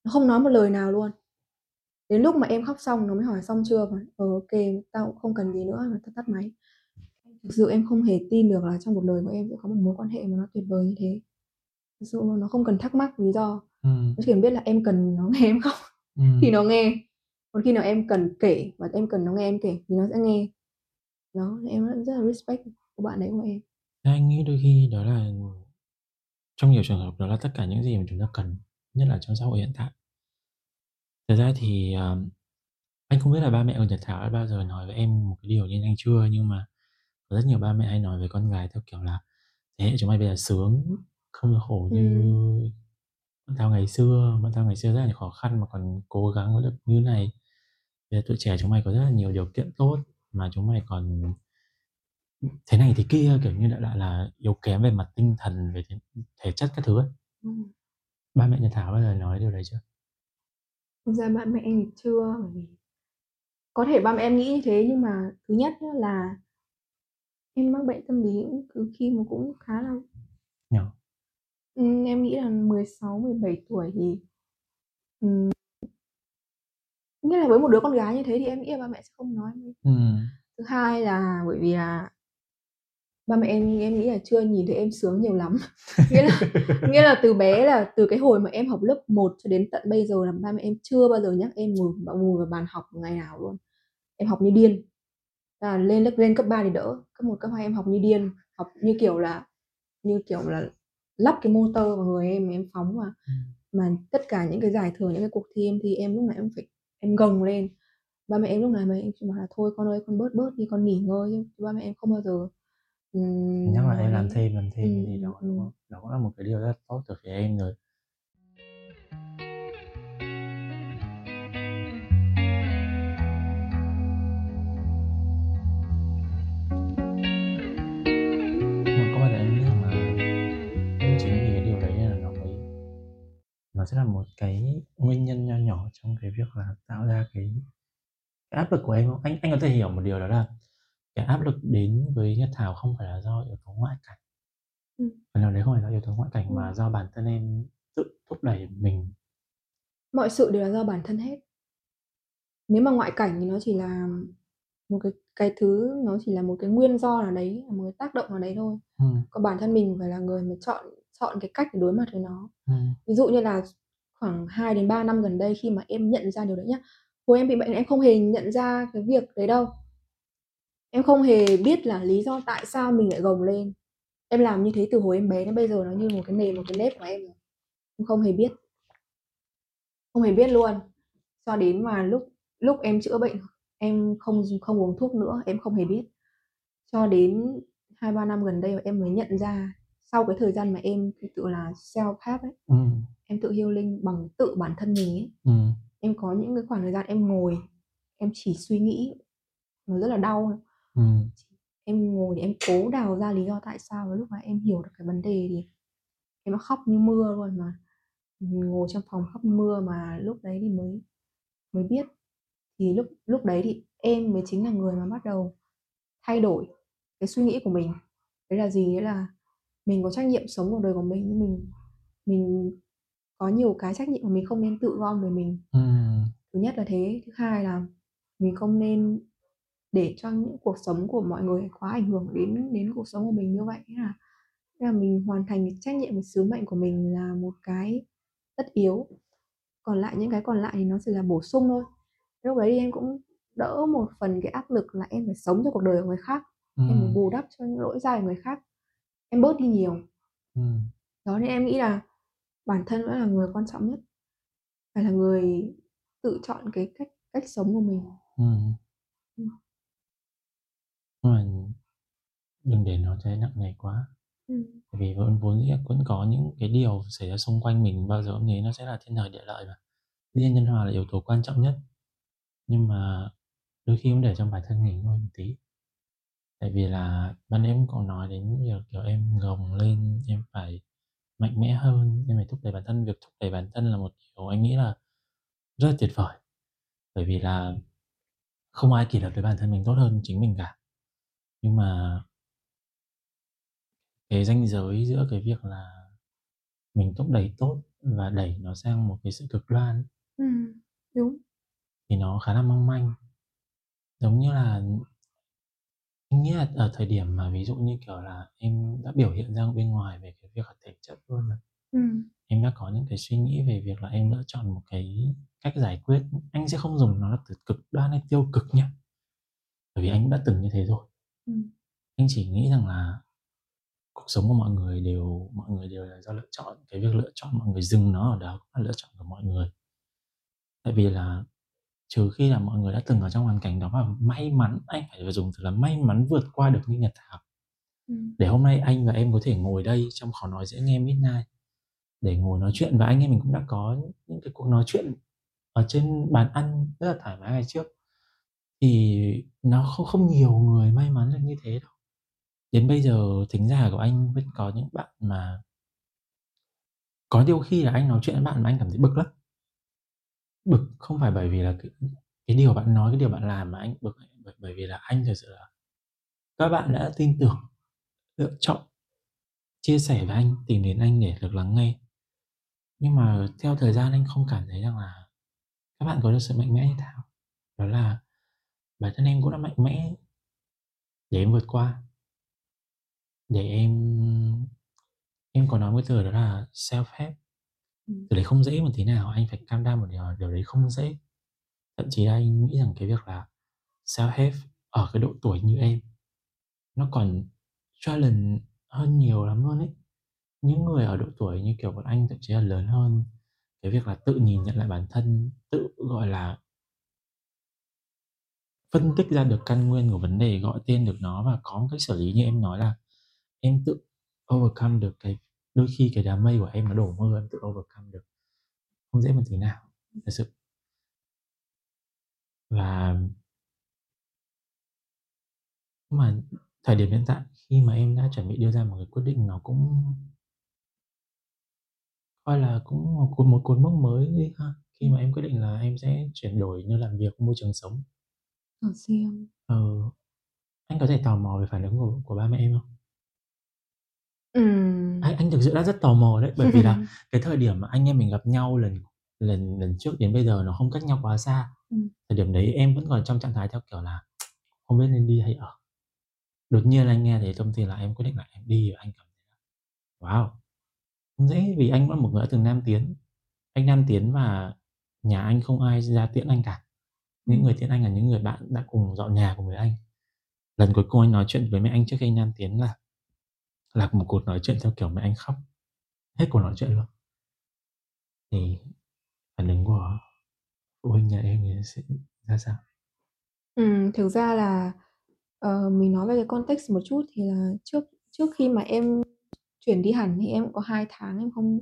nó không nói một lời nào luôn. Đến lúc mà em khóc xong nó mới hỏi: "Xong chưa?" Bảo: "Ờ, ô kê, tao cũng không cần gì nữa." Rồi tắt tắt máy. Thực sự em không hề tin được là trong cuộc đời của em sẽ có một mối quan hệ mà nó tuyệt vời như thế. Thực sự luôn, nó không cần thắc mắc lý do, Ừm. nó chỉ cần biết là em cần nó nghe em khóc thì Ừm. nó nghe. Còn khi nào em cần kể và em cần nó nghe em kể thì nó sẽ nghe. Đó, thì em rất là respect cô bạn đấy của em. Thế anh nghĩ đôi khi đó là trong nhiều trường hợp đó là tất cả những gì mà chúng ta cần, nhất là trong xã hội hiện tại. Thật ra thì, ờ, Anh không biết là ba mẹ của Nhật Thảo đã bao giờ nói với em một cái điều như anh chưa, nhưng mà có rất nhiều ba mẹ hay nói với con gái theo kiểu là "Thế hệ chúng mày bây giờ sướng, không khổ như Ừm. Bọn tao ngày xưa, bọn tao ngày xưa rất là khó khăn mà còn cố gắng được như này. Bây giờ tụi trẻ chúng mày có rất là nhiều điều kiện tốt mà chúng mày còn thế này thế kia, kiểu như, đại loại là yếu kém về mặt tinh thần, về thể thể chất các thứ ấy." Ừm. Ba mẹ Nhật Thảo bao giờ nói điều đấy chưa? Thực ra ba mẹ em thì chưa, bởi vì có thể ba mẹ em nghĩ như thế nhưng mà thứ nhất là em mắc bệnh tâm lý cũng từ khi mà cũng khá là Nhỏ. Ừm, em nghĩ là 16, 17 tuổi thì ừm nghĩa là với một đứa con gái như thế thì em nghĩ là ba mẹ sẽ không nói Ừm. Thứ hai là bởi vì là ba mẹ em em nghĩ là chưa nhìn thấy em sướng nhiều lắm. Nghĩa là nghĩa là từ bé là từ cái hồi mà em học lớp 1 cho đến tận bây giờ là ba mẹ em chưa bao giờ nhắc em ngồi ngồi vào bàn học ngày nào luôn. Em học như điên. À, lên lớp lên cấp 3 thì đỡ, cấp 1, cấp 2 em học như điên, học như kiểu là như kiểu là lắp cái motor vào người em, em phóng mà. Ừm. Mà tất cả những cái giải thưởng, những cái cuộc thi em thi em lúc nào em phải em gồng lên. Ba mẹ em lúc nào mà em chỉ bảo là "Thôi con ơi, con bớt bớt đi, con nghỉ ngơi" chứ ba mẹ em không bao giờ, Nhắc ừm, là em làm thêm, làm thêm gì ừm, đó, không? Đó cũng là một cái điều rất tốt từ phía em rồi. Nó sẽ là một cái nguyên nhân nho nhỏ trong cái việc là tạo ra cái cái áp lực của em không? Anh anh có thể hiểu một điều đó là cái áp lực đến với Nhật Thảo không phải là do yếu tố ngoại cảnh. Ừm. Phần nào đấy không phải do yếu tố ngoại cảnh mà Ừm. do bản thân em tự thúc đẩy mình. Mọi sự đều là do bản thân hết. Nếu mà ngoại cảnh thì nó chỉ là một cái cái thứ nó chỉ là một cái nguyên do nào đấy, một cái tác động nào đấy thôi. Ừm. Còn bản thân mình phải là người mà chọn chọn cái cách để đối mặt với nó. Ừm. Ví dụ như là khoảng 2 đến 3 năm gần đây khi mà em nhận ra điều đấy nhá, hồi em bị bệnh em không hề nhận ra cái việc đấy đâu. Em không hề biết là lý do tại sao mình lại gồng lên. Em làm như thế từ hồi em bé đến bây giờ nó như một cái nền, một cái nếp của em rồi. Em không hề biết. Không hề biết luôn. Cho đến mà lúc lúc em chữa bệnh, em không không uống thuốc nữa, em không hề biết. Cho đến 2-3 năm gần đây mà em mới nhận ra, sau cái thời gian mà em tự là self-help ấy, Ừm. em tự healing bằng tự bản thân mình ấy. Ừm. Em có những cái khoảng thời gian em ngồi, em chỉ suy nghĩ, nó rất là đau. Ừm. Em ngồi để em cố đào ra lý do tại sao và lúc mà em hiểu được cái vấn đề thì em đã khóc như mưa luôn mà. Ngồi trong phòng khóc mưa mà lúc đấy thì mới mới biết. Thì lúc lúc đấy thì em mới chính là người mà bắt đầu thay đổi cái suy nghĩ của mình. Đấy là gì? Đấy là mình có trách nhiệm sống cuộc đời của mình, nhưng mình mình có nhiều cái trách nhiệm mà mình không nên tự gom về mình. Ừm. Thứ nhất là thế. Thứ hai là mình không nên để cho những cuộc sống của mọi người quá ảnh hưởng đến đến cuộc sống của mình như vậy. Là là mình hoàn thành cái trách nhiệm và sứ mệnh của mình là một cái tất yếu. Còn lại những cái còn lại thì nó chỉ là bổ sung thôi. Lúc đấy thì em cũng đỡ một phần cái áp lực là em phải sống cho cuộc đời của người khác, em phải bù đắp cho những lỗi sai của người khác. Em bớt đi nhiều. Ừm. Đó, nên em nghĩ là bản thân vẫn là người quan trọng nhất. Phải là người tự chọn cái cách cách sống của mình. Ừm. Nhưng mà đừng để nó thấy nặng nề quá. Bởi vì vốn vốn dĩ vẫn có những cái điều xảy ra xung quanh mình bao giờ cũng thế, nó sẽ là thiên thời địa lợi mà. Nhiên nhân hòa là yếu tố quan trọng nhất. Nhưng mà đôi khi cũng để cho bản thân nghỉ ngơi một tí. Tại vì là ban nãy em có nói đến việc, kiểu, em gồng lên, em phải mạnh mẽ hơn, em phải thúc đẩy bản thân. Việc thúc đẩy bản thân là một điều anh nghĩ là rất là tuyệt vời. Bởi vì là không ai kỷ luật được bản thân mình tốt hơn chính mình cả. Nhưng mà cái ranh giới giữa cái việc là mình thúc đẩy tốt và đẩy nó sang một cái sự cực đoan Ừm, đúng. thì nó khá là mong manh. Giống như là anh nghĩ là ở thời điểm mà ví dụ như, kiểu là, em đã biểu hiện ra bên ngoài về cái việc là thể chất luôn rồi. Ừm. Em đã có những cái suy nghĩ về việc là em lựa chọn một cái cách giải quyết, anh sẽ không dùng nó là từ cực đoan hay tiêu cực nhá. Bởi vì anh cũng đã từng như thế rồi. Ừm. Anh chỉ nghĩ rằng là cuộc sống của mọi người đều mọi người đều là do lựa chọn, cái việc lựa chọn mọi người dừng nó ở đó cũng là lựa chọn của mọi người. Tại vì là trừ khi là mọi người đã từng ở trong hoàn cảnh đó và may mắn anh phải dùng từ là may mắn vượt qua được như Nhật Thảo Ừm. để hôm nay anh và em có thể ngồi đây trong khó nói dễ nghe midnight để ngồi nói chuyện và anh em mình cũng đã có những cái cuộc nói chuyện ở trên bàn ăn rất là thoải mái ngày trước. Thì nó không không nhiều người may mắn được như thế đâu. Đến bây giờ thính giả của anh vẫn có những bạn mà có đôi khi là anh nói chuyện với bạn mà anh cảm thấy bực lắm bực không phải bởi vì là cái, cái điều bạn nói cái điều bạn làm mà anh bực bởi, bởi vì là anh thật sự là các bạn đã tin tưởng lựa chọn chia sẻ với anh tìm đến anh để được lắng nghe. Nhưng mà theo thời gian anh không cảm thấy rằng là các bạn có được sự mạnh mẽ như thảo. Đó là bản thân em cũng đã mạnh mẽ để em vượt qua. Để em em có nói một từ đó là self help Ừm. Điều đấy không dễ một tí nào, anh phải cam đoan một điều điều đấy không dễ thậm chí là anh nghĩ rằng cái việc là self help ở cái độ tuổi như em, nó còn challenge hơn nhiều lắm luôn ấy những người ở độ tuổi như kiểu bọn anh thậm chí là lớn hơn, cái việc là tự nhìn nhận lại bản thân, tự, gọi là, phân tích ra được căn nguyên của vấn đề, gọi tên được nó và có một cách xử lý như em nói là em tự overcome được cái đôi khi cái đám mây của em nó đổ mưa em tự overcome được. Không dễ một tí nào thật sự. Và mà thời điểm hiện tại khi mà em đã chuẩn bị đưa ra một cái quyết định nó cũng coi là cũng một cột một cột mốc mới đi ha. Khi mà em quyết định là em sẽ chuyển đổi nơi làm việc môi trường sống. Ở riêng. ờ anh có thể tò mò về phản ứng của, của ba mẹ em không Ừm. anh anh thực sự đã rất tò mò đấy bởi vì là cái thời điểm mà anh em mình gặp nhau lần lần lần trước đến bây giờ nó không cách nhau quá xa. Ừm. thời điểm đấy em vẫn còn trong trạng thái theo kiểu là không biết nên đi hay ở. Đột nhiên anh nghe thấy thông tin là em quyết định là em đi và anh cảm thấy là wow không dễ vì anh vẫn một người đã từng nam tiến. Anh nam tiến và nhà anh không ai ra tiễn anh cả. Những người tiễn anh là những người bạn đã cùng dọn nhà cùng với anh. Lần cuối cùng anh nói chuyện với mẹ anh trước khi anh nam tiến là là một cuộc nói chuyện theo kiểu mẹ anh khóc hết cuộc nói chuyện luôn thì phản ứng của phụ huynh nhà em thì sẽ ra sao Ừm, thực ra là, ờ, mình nói về cái context một chút thì là trước trước khi mà em chuyển đi hẳn thì em có 2 tháng em không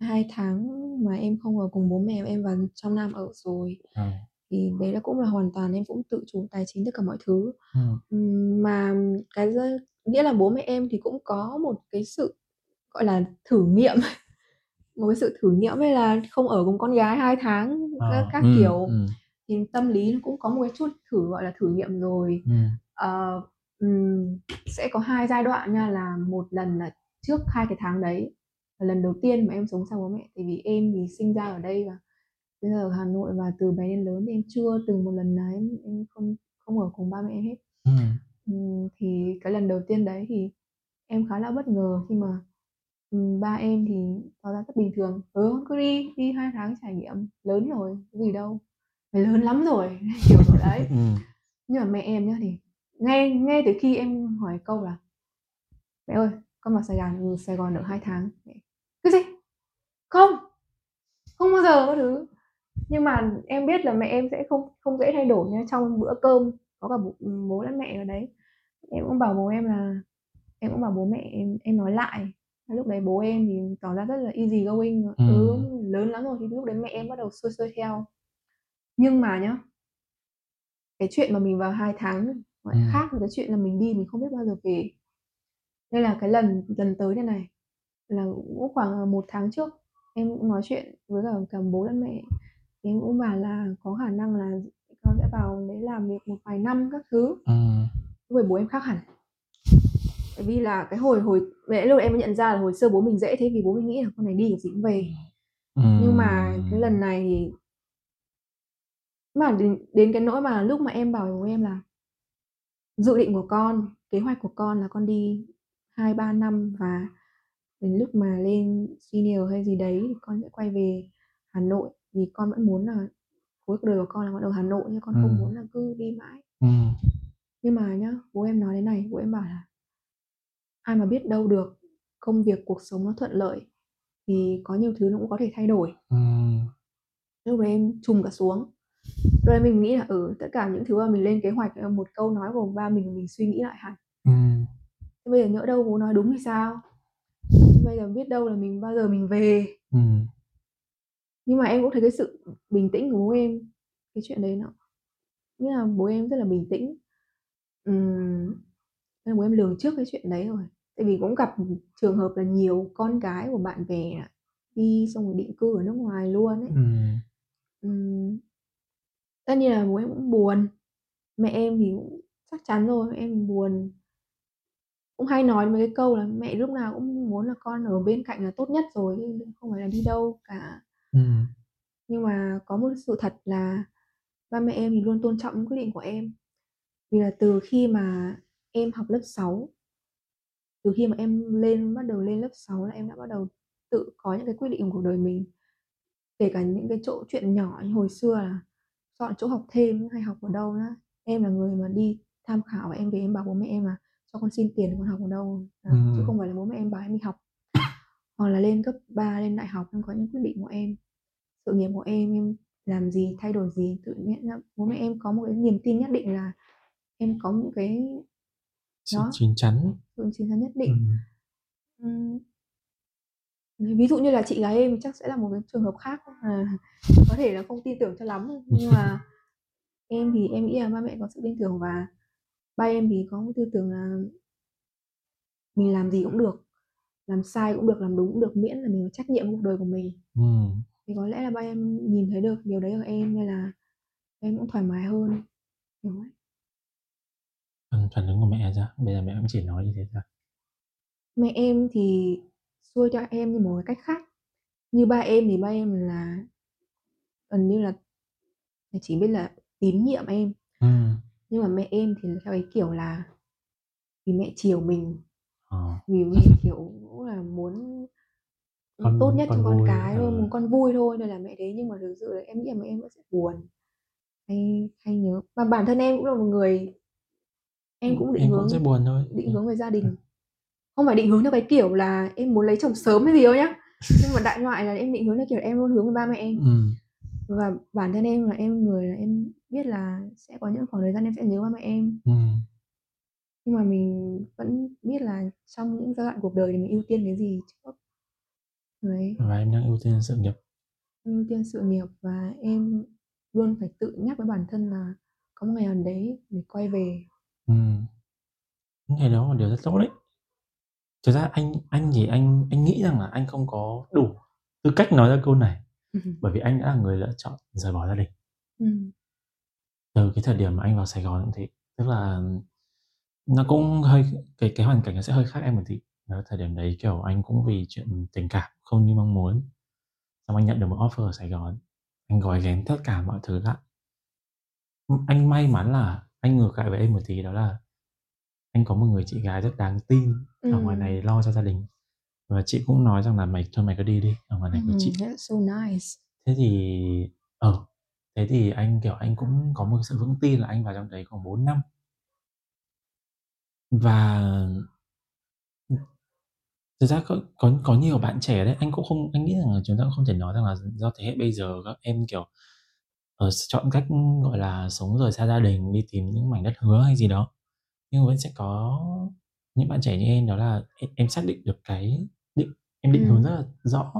2 tháng mà em không ở cùng bố mẹ, em vào trong Nam ở rồi. Ờ. Thì đấy là cũng là hoàn toàn em cũng tự chủ tài chính tất cả mọi thứ. Ừm. Ừm, mà cái nghĩa là bố mẹ em thì cũng có một cái sự, gọi là, thử nghiệm, một cái sự thử nghiệm ấy là không ở cùng con gái 2 tháng Ờ, các các ừm, kiểu, ừm. thì tâm lý nó cũng có một cái chút thử, gọi là, thử nghiệm rồi. Ừm. Ờ, ừm, sẽ có 2 giai đoạn nha, là một lần là trước 2 cái tháng đấy, là lần đầu tiên mà em sống xa bố mẹ, tại vì em thì sinh ra ở đây và bây giờ ở Hà Nội và từ bé đến lớn thì em chưa từng một lần nào em em không không ở cùng ba mẹ em hết. Ừm, thì cái lần đầu tiên đấy thì em khá là bất ngờ khi mà, ừm, ba em thì tỏ ra rất bình thường: "Ừ, cứ đi, đi 2 tháng trải nghiệm, lớn rồi, có gì đâu, mày lớn lắm rồi", kiểu kiểu đấy. Ừm. Nhưng mà mẹ em nhá, thì ngay ngay từ khi em hỏi câu là "Mẹ ơi, con vào Sài Gòn ừ, Sài Gòn ở 2 tháng." Mẹ: "Cái gì? Không! Không bao giờ" các thứ. Nhưng mà em biết là mẹ em sẽ không không dễ thay đổi nha, trong bữa cơm có cả bố bố lẫn mẹ ở đấy. Em cũng bảo bố em là em cũng bảo bố mẹ em em nói lại, lúc đấy bố em thì tỏ ra rất là easy going, "Ừ, Ừm. lớn lắm rồi." Thì lúc đấy mẹ em bắt đầu xuôi xuôi theo. Nhưng mà nhá cái chuyện mà mình vào 2 tháng Ừm. khác với cái chuyện là mình đi mình không biết bao giờ về. Nên là cái lần lần tới đây này là cũng khoảng, 1 tháng trước, em cũng nói chuyện với cả cả bố lẫn mẹ, thì em cũng bảo là có khả năng là con sẽ vào đấy làm việc một vài năm các thứ. Ừm. Lúc đấy bố em khác hẳn. Tại vì là cái hồi hồi đấy lúc em mới nhận ra là hồi xưa bố mình dễ thế vì bố mình nghĩ là con này đi kiểu gì cũng về. Nhưng mà cái lần này thì mà đến đến cái nỗi mà lúc mà em bảo bố em là dự định của con, kế hoạch của con là con đi 2-3 năm và đến lúc mà lên senior hay gì đấy thì con sẽ quay về Hà Nội, vì con vẫn muốn là cuối cuộc đời của con là con ở Hà Nội chứ con không Ừm. muốn là cứ đi mãi. Ừm. Nhưng mà nhá, bố em nói thế này, bố em bảo là "Ai mà biết đâu được, công việc, cuộc sống nó thuận lợi thì có nhiều thứ nó cũng có thể thay đổi." Ừm. Lúc đấy em trùng cả xuống. rồi mình nghĩ là ừ tất cả những thứ mà mình lên kế hoạch là một câu nói của ba mình mình suy nghĩ lại hẳn ừ. thế bây giờ nhỡ đâu bố nói đúng thì sao bây giờ biết đâu là mình bao giờ mình về Ừ. nhưng mà em cũng thấy cái sự bình tĩnh của bố em cái chuyện đấy nó nghĩa là bố em rất là bình tĩnh. Ừm, nên bố em lường trước cái chuyện đấy rồi. Tại vì cũng gặp trường hợp là nhiều con cái của bạn bè đi xong rồi định cư ở nước ngoài luôn ấy. Ừ. Ừm, tất nhiên là bố em cũng buồn. Mẹ em thì cũng chắc chắn rồi mẹ em buồn. Cũng hay nói mấy cái câu là mẹ lúc nào cũng muốn là con ở bên cạnh là tốt nhất rồi không phải là đi đâu cả Ừ. nhưng mà có một sự thật là ba mẹ em thì luôn tôn trọng những quyết định của em vì là từ khi mà em học lớp 6 từ khi mà em lên bắt đầu lên lớp 6 là em đã bắt đầu tự có những cái quyết định của cuộc đời mình kể cả những cái chỗ chuyện nhỏ như hồi xưa là chọn chỗ học thêm hay học ở đâu đó em là người mà đi tham khảo và em về em bảo bố mẹ em là cho con xin tiền để con học ở đâu à, Ừ. chứ không phải là bố mẹ em bảo em đi học hoặc là lên cấp 3 lên đại học em có những quyết định của em sự nghiệp của em em làm gì thay đổi gì tự nhiên bố mẹ em có một cái niềm tin nhất định là em có một cái Sự Đó. chín chắn. sự chiến thắng nhất Ừ. định Ừm. ví dụ như là chị gái em chắc sẽ là một cái trường hợp khác à, có thể là không tin tưởng cho lắm nhưng mà em thì em nghĩ là ba mẹ có sự tin tưởng và ba em thì có một tư tưởng là mình làm gì cũng được làm sai cũng được làm đúng cũng được miễn là mình có trách nhiệm cuộc đời của mình Ừ. thì có lẽ là ba em nhìn thấy được điều đấy ở em nên là em cũng thoải mái hơn hiểu đấy Phần phản ứng của mẹ sao? Bây giờ mẹ cũng chỉ nói như thế thôi. mẹ em thì xuôi cho em như một cái cách khác như ba em thì ba em là gần như là chỉ biết là tín nhiệm em Ừ. nhưng mà mẹ em thì theo cái kiểu là vì mẹ chiều mình Ờ. vì mẹ kiểu cũng là muốn Con- tốt nhất con cho con vui, cái thôi ừ. muốn con vui thôi nên là mẹ thế nhưng mà thực sự là em nghĩ là mẹ em vẫn sẽ buồn. Hay hay nhớ. Mà bản thân em cũng là một người em cũng định em hướng cũng sẽ buồn thôi. định hướng về gia đình. Không phải định hướng theo cái kiểu là em muốn lấy chồng sớm hay gì đâu nhá. Nhưng mà đại loại là em định hướng theo kiểu em luôn hướng về ba mẹ em. Ừ. và bản thân em là em người là em biết là sẽ có những khoảng thời gian em sẽ nhớ ba mẹ em. Ừ. nhưng mà mình vẫn biết là trong những giai đoạn cuộc đời thì mình ưu tiên cái gì trước đấy Và em đang ưu tiên sự nghiệp. em ưu tiên sự nghiệp và em luôn phải tự nhắc với bản thân là có một ngày nào đấy để quay về Ừ. Những ngày đó là điều rất tốt đấy. Thực ra anh anh thì anh anh nghĩ rằng là anh không có đủ tư cách nói ra câu này bởi vì anh đã là người lựa chọn rời bỏ gia đình ừ. từ cái thời điểm mà anh vào Sài Gòn thế tức là nó cũng hơi cái cái hoàn cảnh nó sẽ hơi khác em một tí đó thời điểm đấy kiểu anh cũng vì chuyện tình cảm không như mong muốn. Xong anh nhận được một offer ở Sài Gòn. Anh gói ghém tất cả mọi thứ lại. Anh may mắn là anh ngược lại với em một tí đó là anh có một người chị gái rất đáng tin ở Ừ. ngoài này lo cho gia đình. Và chị cũng nói rằng là mày thôi mày cứ đi đi ở ngoài này có Ừ, chị that's so nice. Thế thì ờ thế thì anh kiểu anh cũng có một sự vững tin là anh vào trong đấy khoảng 4 năm. Và thực ra có, có có nhiều bạn trẻ đấy anh cũng không anh nghĩ rằng là chúng ta cũng không thể nói rằng là do thế hệ bây giờ các em kiểu ờ, chọn cách gọi là sống rời xa gia đình đi tìm những mảnh đất hứa hay gì đó. Nhưng vẫn sẽ có những bạn trẻ như em đó là em, em xác định được cái định em định hướng rất là rõ.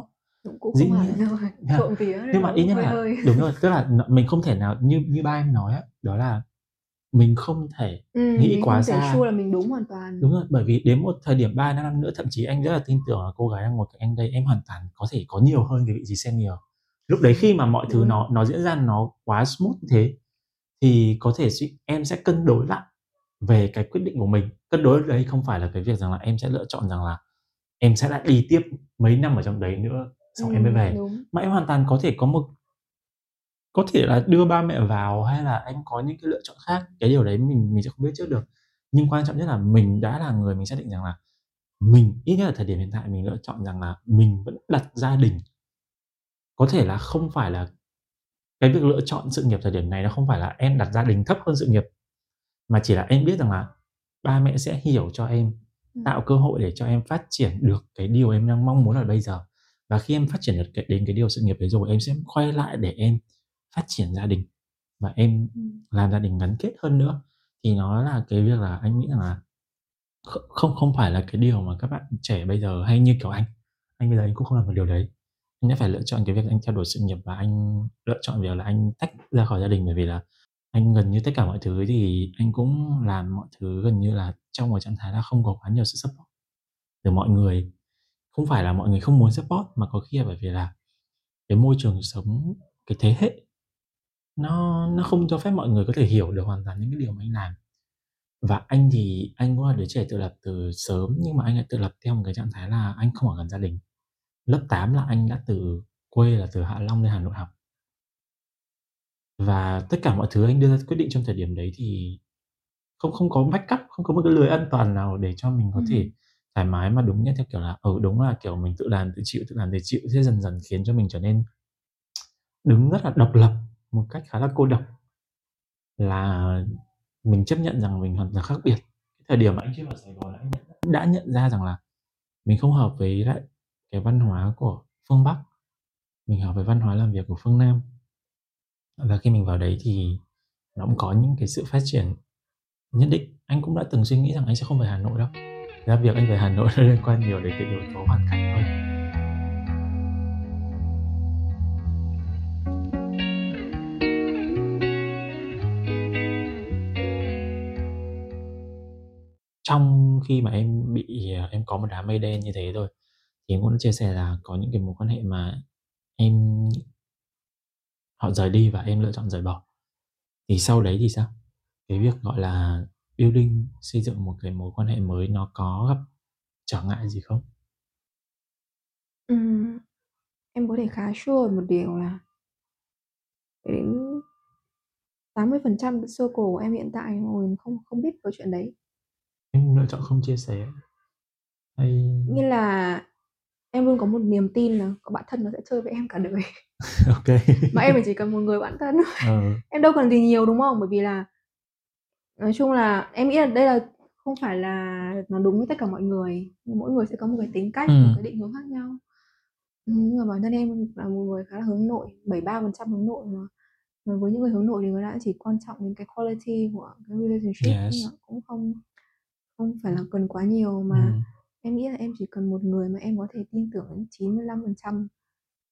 Cũng cũng Dĩ không hẳn nhiên. đâu trộm vía nhưng mà ít nhất hơi là hơi. đúng rồi tức là n- mình không thể nào như như ba em nói á đó là mình không thể ừ, nghĩ quá xa. sure là mình đúng hoàn toàn. Đúng rồi bởi vì đến một thời điểm 3 năm nữa thậm chí anh rất là tin tưởng là cô gái đang ngồi cạnh anh đây em hoàn toàn có thể có nhiều hơn cái vị trí senior lúc đấy khi mà mọi thứ Đúng. nó nó diễn ra nó quá smooth như thế thì có thể em sẽ cân đối lại về cái quyết định của mình. Cân đối ở đây không phải là cái việc rằng là em sẽ lựa chọn rằng là em sẽ lại đi tiếp mấy năm ở trong đấy nữa xong em mới Ừ, về. đúng. Mà em hoàn toàn có thể có một có thể là đưa ba mẹ vào hay là em có những cái lựa chọn khác cái điều đấy mình mình sẽ không biết trước được. Nhưng quan trọng nhất là mình đã là người mình xác định rằng là mình ít nhất là thời điểm hiện tại mình lựa chọn rằng là mình vẫn đặt gia đình. Có thể là không phải là cái việc lựa chọn sự nghiệp thời điểm này nó không phải là em đặt gia đình thấp hơn sự nghiệp mà chỉ là em biết rằng là ba mẹ sẽ hiểu cho em Ừ. tạo cơ hội để cho em phát triển được cái điều em đang mong muốn ở bây giờ. Và khi em phát triển được cái, đến cái điều sự nghiệp đấy rồi em sẽ quay lại để em phát triển gia đình và em làm gia đình gắn kết hơn nữa. Thì nó là cái việc là anh nghĩ rằng là kh không không phải là cái điều mà các bạn trẻ bây giờ hay như kiểu anh. Anh bây giờ anh cũng không làm được điều đấy. Anh đã phải lựa chọn cái việc anh theo đuổi sự nghiệp và anh lựa chọn việc là anh tách ra khỏi gia đình, bởi vì là anh gần như tất cả mọi thứ thì anh cũng làm mọi thứ gần như là trong một trạng thái là không có quá nhiều sự support từ mọi người. Không phải là mọi người không muốn support mà có khi là bởi vì là cái môi trường sống, cái thế hệ nó nó không cho phép mọi người có thể hiểu được hoàn toàn những cái điều mà anh làm. Và anh thì anh cũng là đứa trẻ tự lập từ sớm, nhưng mà anh lại tự lập theo một cái trạng thái là anh không ở gần gia đình. Lớp 8 là anh đã từ quê là từ Hạ Long lên Hà Nội học. Và tất cả mọi thứ anh đưa ra quyết định trong thời điểm đấy thì không không có backup, không có một cái lưới an toàn nào để cho mình có thể Ừm. thoải mái mà đúng như theo kiểu là, ừ, đúng là, kiểu, mình tự làm tự chịu, tự làm tự chịu thế dần dần khiến cho mình trở nên đứng rất là độc lập, một cách khá là cô độc. Là mình chấp nhận rằng mình hoàn toàn khác biệt. Thời điểm mà anh chưa vào Sài Gòn anh nhận đã nhận ra rằng là mình không hợp với lại cái văn hóa của phương Bắc, mình hợp với văn hóa làm việc của phương Nam. Và khi mình vào đấy thì nó cũng có những cái sự phát triển nhất định. Anh cũng đã từng suy nghĩ rằng anh sẽ không về Hà Nội đâu. Ra việc anh về Hà Nội nó liên quan nhiều đến cái yếu tố hoàn cảnh thôi Trong khi mà em bị, à, em có một đám mây đen như thế rồi, thì em cũng chia sẻ là có những cái mối quan hệ mà em họ rời đi và em lựa chọn rời bỏ. Thì sau đấy thì sao? Cái việc, gọi là, building, xây dựng một cái mối quan hệ mới nó có gặp trở ngại gì không? ừ, em có thể khá sure một điều là đến 80% circle của em hiện tại mọi người không không biết câu chuyện đấy. Em lựa chọn không chia sẻ hay Nghĩa là em luôn có một niềm tin là có bạn thân nó sẽ chơi với em cả đời. Kê. Mà em chỉ cần một người bạn thân thôi. Ờ. Em đâu cần gì nhiều, đúng không? Bởi vì là nói chung là em nghĩ là đây là không phải là nó đúng với tất cả mọi người, nhưng mỗi người sẽ có một cái tính cách, một Ừm. cái định hướng khác nhau. Ừm, nhưng mà bản thân em là một người khá là hướng nội, 73% hướng nội mà. Mà với những người hướng nội thì người ta chỉ quan trọng đến cái quality của cái relationship, Yes. cũng không không phải là cần quá nhiều. Mà Ừm. em nghĩ là em chỉ cần một người mà em có thể tin tưởng đến 95%.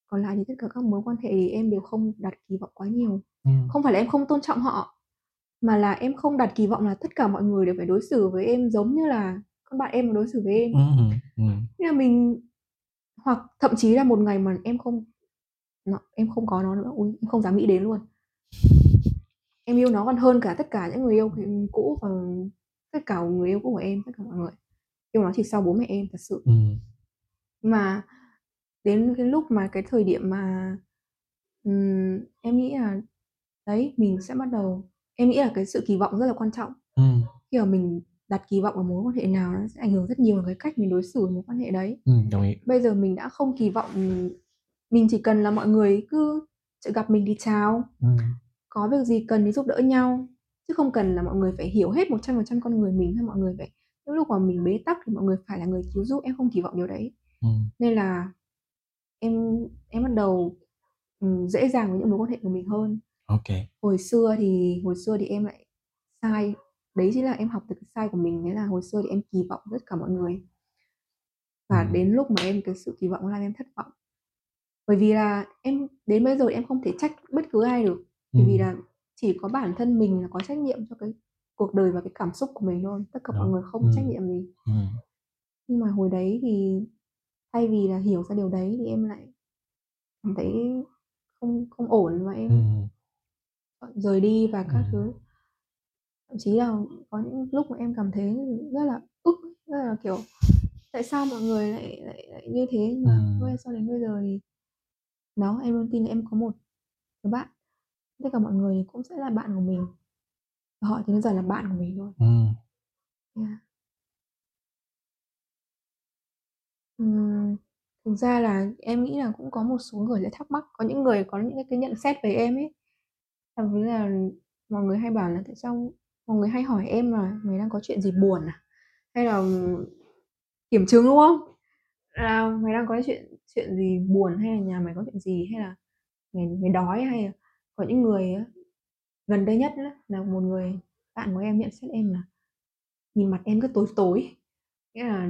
Còn lại thì tất cả các mối quan hệ thì em đều không đặt kỳ vọng quá nhiều. Ừm. Không phải là em không tôn trọng họ, mà là em không đặt kỳ vọng là tất cả mọi người đều phải đối xử với em giống như là các bạn em đối xử với em. Ừm ừm. Nghĩa là mình hoặc thậm chí là một ngày mà em không nó em không có nó nữa, ôi, em không dám nghĩ đến luôn. Em yêu nó còn hơn cả tất cả những người yêu, cũ và tất cả người yêu cũ của em, tất cả mọi người. Yêu nó chỉ sau bố mẹ em thật sự. Ừm. Mà đến cái lúc mà cái thời điểm mà, ừm, em nghĩ là đấy, mình sẽ bắt đầu em nghĩ là cái sự kỳ vọng rất là quan trọng. Ừm. Khi mà mình đặt kỳ vọng vào mối quan hệ nào nó sẽ ảnh hưởng rất nhiều đến cái cách mình đối xử với mối quan hệ đấy. Ừm, đồng ý. Bây giờ mình đã không kỳ vọng, mình chỉ cần là mọi người cứ gặp mình thì chào, Ừm. có việc gì cần thì giúp đỡ nhau, chứ không cần là mọi người phải hiểu hết 100% con người mình, hay mọi người phải những lúc mà mình bế tắc thì mọi người phải là người cứu giúp, em không kỳ vọng điều đấy. Ừm. Nên là em em bắt đầu, ừm, dễ dàng với những mối quan hệ của mình hơn. Kê. Hồi xưa thì hồi xưa thì em lại sai, đấy chính là em học từ cái sai của mình, đấy là hồi xưa thì em kỳ vọng tất cả mọi người. Và Ừm. đến lúc mà em cái sự kỳ vọng làm em thất vọng. Bởi vì là em đến bây giờ em không thể trách bất cứ ai được, bởi vì là chỉ có bản thân mình là có trách nhiệm cho cái cuộc đời và cái cảm xúc của mình thôi, tất cả mọi người không có trách nhiệm gì. ừm. Nhưng mà hồi đấy thì thay vì là hiểu ra điều đấy thì em lại cảm thấy không không ổn và em chọn rời đi và các Ừm. thứ. Thậm chí là có những lúc mà em cảm thấy rất là ức, rất là, kiểu, tại sao mọi người lại lại lại như thế, mà Ừm. may sao đến bây giờ thì đó, em luôn tin là em có một đứa bạn, tất cả mọi người thì cũng sẽ là bạn của mình. Và họ đến giờ là bạn của mình thôi. Ừm. Yeah. Ừm, thực ra là em nghĩ là cũng có một số người sẽ thắc mắc, có những người có những cái nhận xét về em ấy. Thậm chí là mọi người hay bảo là tại sao mọi người hay hỏi em là "Mày đang có chuyện gì buồn à?" Hay là kiểm chứng, đúng không? Là "Mày đang có chuyện chuyện gì buồn hay là nhà mày có chuyện gì, hay là mày mày đói?" Hay là có những người gần đây nhất là một người bạn của em nhận xét em là nhìn mặt em cứ tối tối. Nghĩa là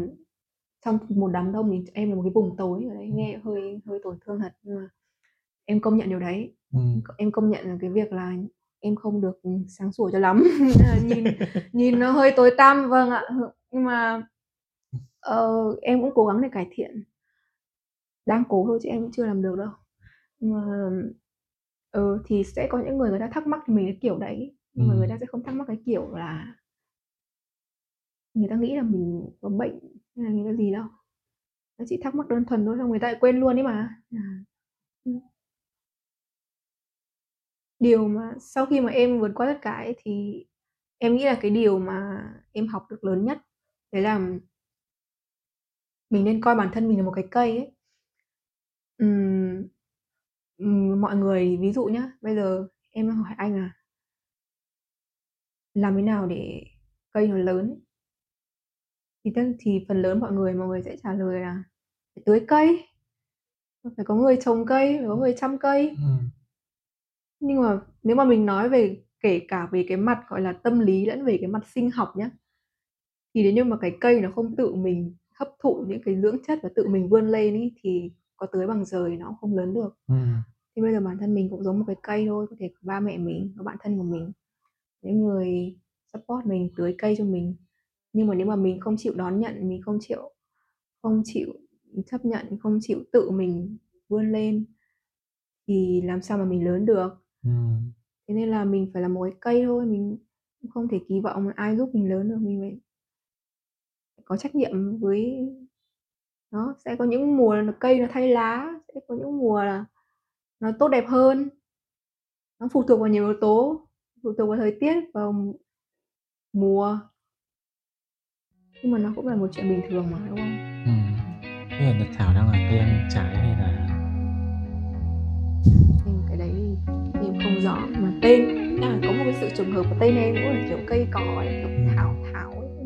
trong một đám đông thì em là một cái vùng tối ở đấy nghe hơi hơi tổn thương thật nhưng mà em công nhận điều đấy. Ừ. em công nhận là cái việc là em không được sáng sủa cho lắm. Nhìn nhìn nó hơi tối tăm vâng ạ. Nhưng mà uh, em cũng cố gắng để cải thiện. Đang cố thôi chứ em cũng chưa làm được đâu. Nhưng mà ừ, thì sẽ có những người người ta thắc mắc mình cái kiểu đấy nhưng mà người ta sẽ không thắc mắc cái kiểu là người ta nghĩ là mình có bệnh hay là người ta gì đâu nó chỉ thắc mắc đơn thuần thôi xong người ta lại quên luôn ấy mà à. Ừ. điều mà sau khi mà em vượt qua tất cả ấy, thì em nghĩ là cái điều mà em học được lớn nhất đấy là mình nên coi bản thân mình là một cái cây ấy ừm, mọi người ví dụ nhá, bây giờ em hỏi anh là làm thế nào để cây nó lớn? Thì tức thì phần lớn mọi người mọi người sẽ trả lời là phải tưới cây, phải có người trồng cây, phải có người chăm cây. Ừm. Nhưng mà nếu mà mình nói về kể cả về cái mặt, gọi là, tâm lý lẫn về cái mặt sinh học nhá, thì nếu như mà cái cây nó không tự mình hấp thụ những cái dưỡng chất và tự mình vươn lên ấy, thì có tưới bằng rời nó cũng không lớn được ừ. Thì bây giờ bản thân mình cũng giống một cái cây thôi có thể có ba mẹ mình có bạn thân của mình. Những người support mình tưới cây cho mình. Nhưng mà nếu mà mình không chịu đón nhận mình không chịu không chịu chấp nhận không chịu tự mình vươn lên thì làm sao mà mình lớn được? Ừ. thế nên là mình phải là một cái cây thôi mình không thể kỳ vọng ai giúp mình lớn được mình phải có trách nhiệm với nó. Sẽ có những mùa là cây nó thay lá sẽ có những mùa là nó tốt đẹp hơn. Nó phụ thuộc vào nhiều yếu tố phụ thuộc vào thời tiết vào mùa. Nhưng mà nó cũng là một chuyện bình thường mà đúng không? Ừ. bây giờ thảo đang là cây ăn trái hay là? Cái đấy em không rõ mà tên à, có một cái sự trùng hợp của tên em cũng là kiểu cây cỏ ấy, kiểu thảo thảo ấy.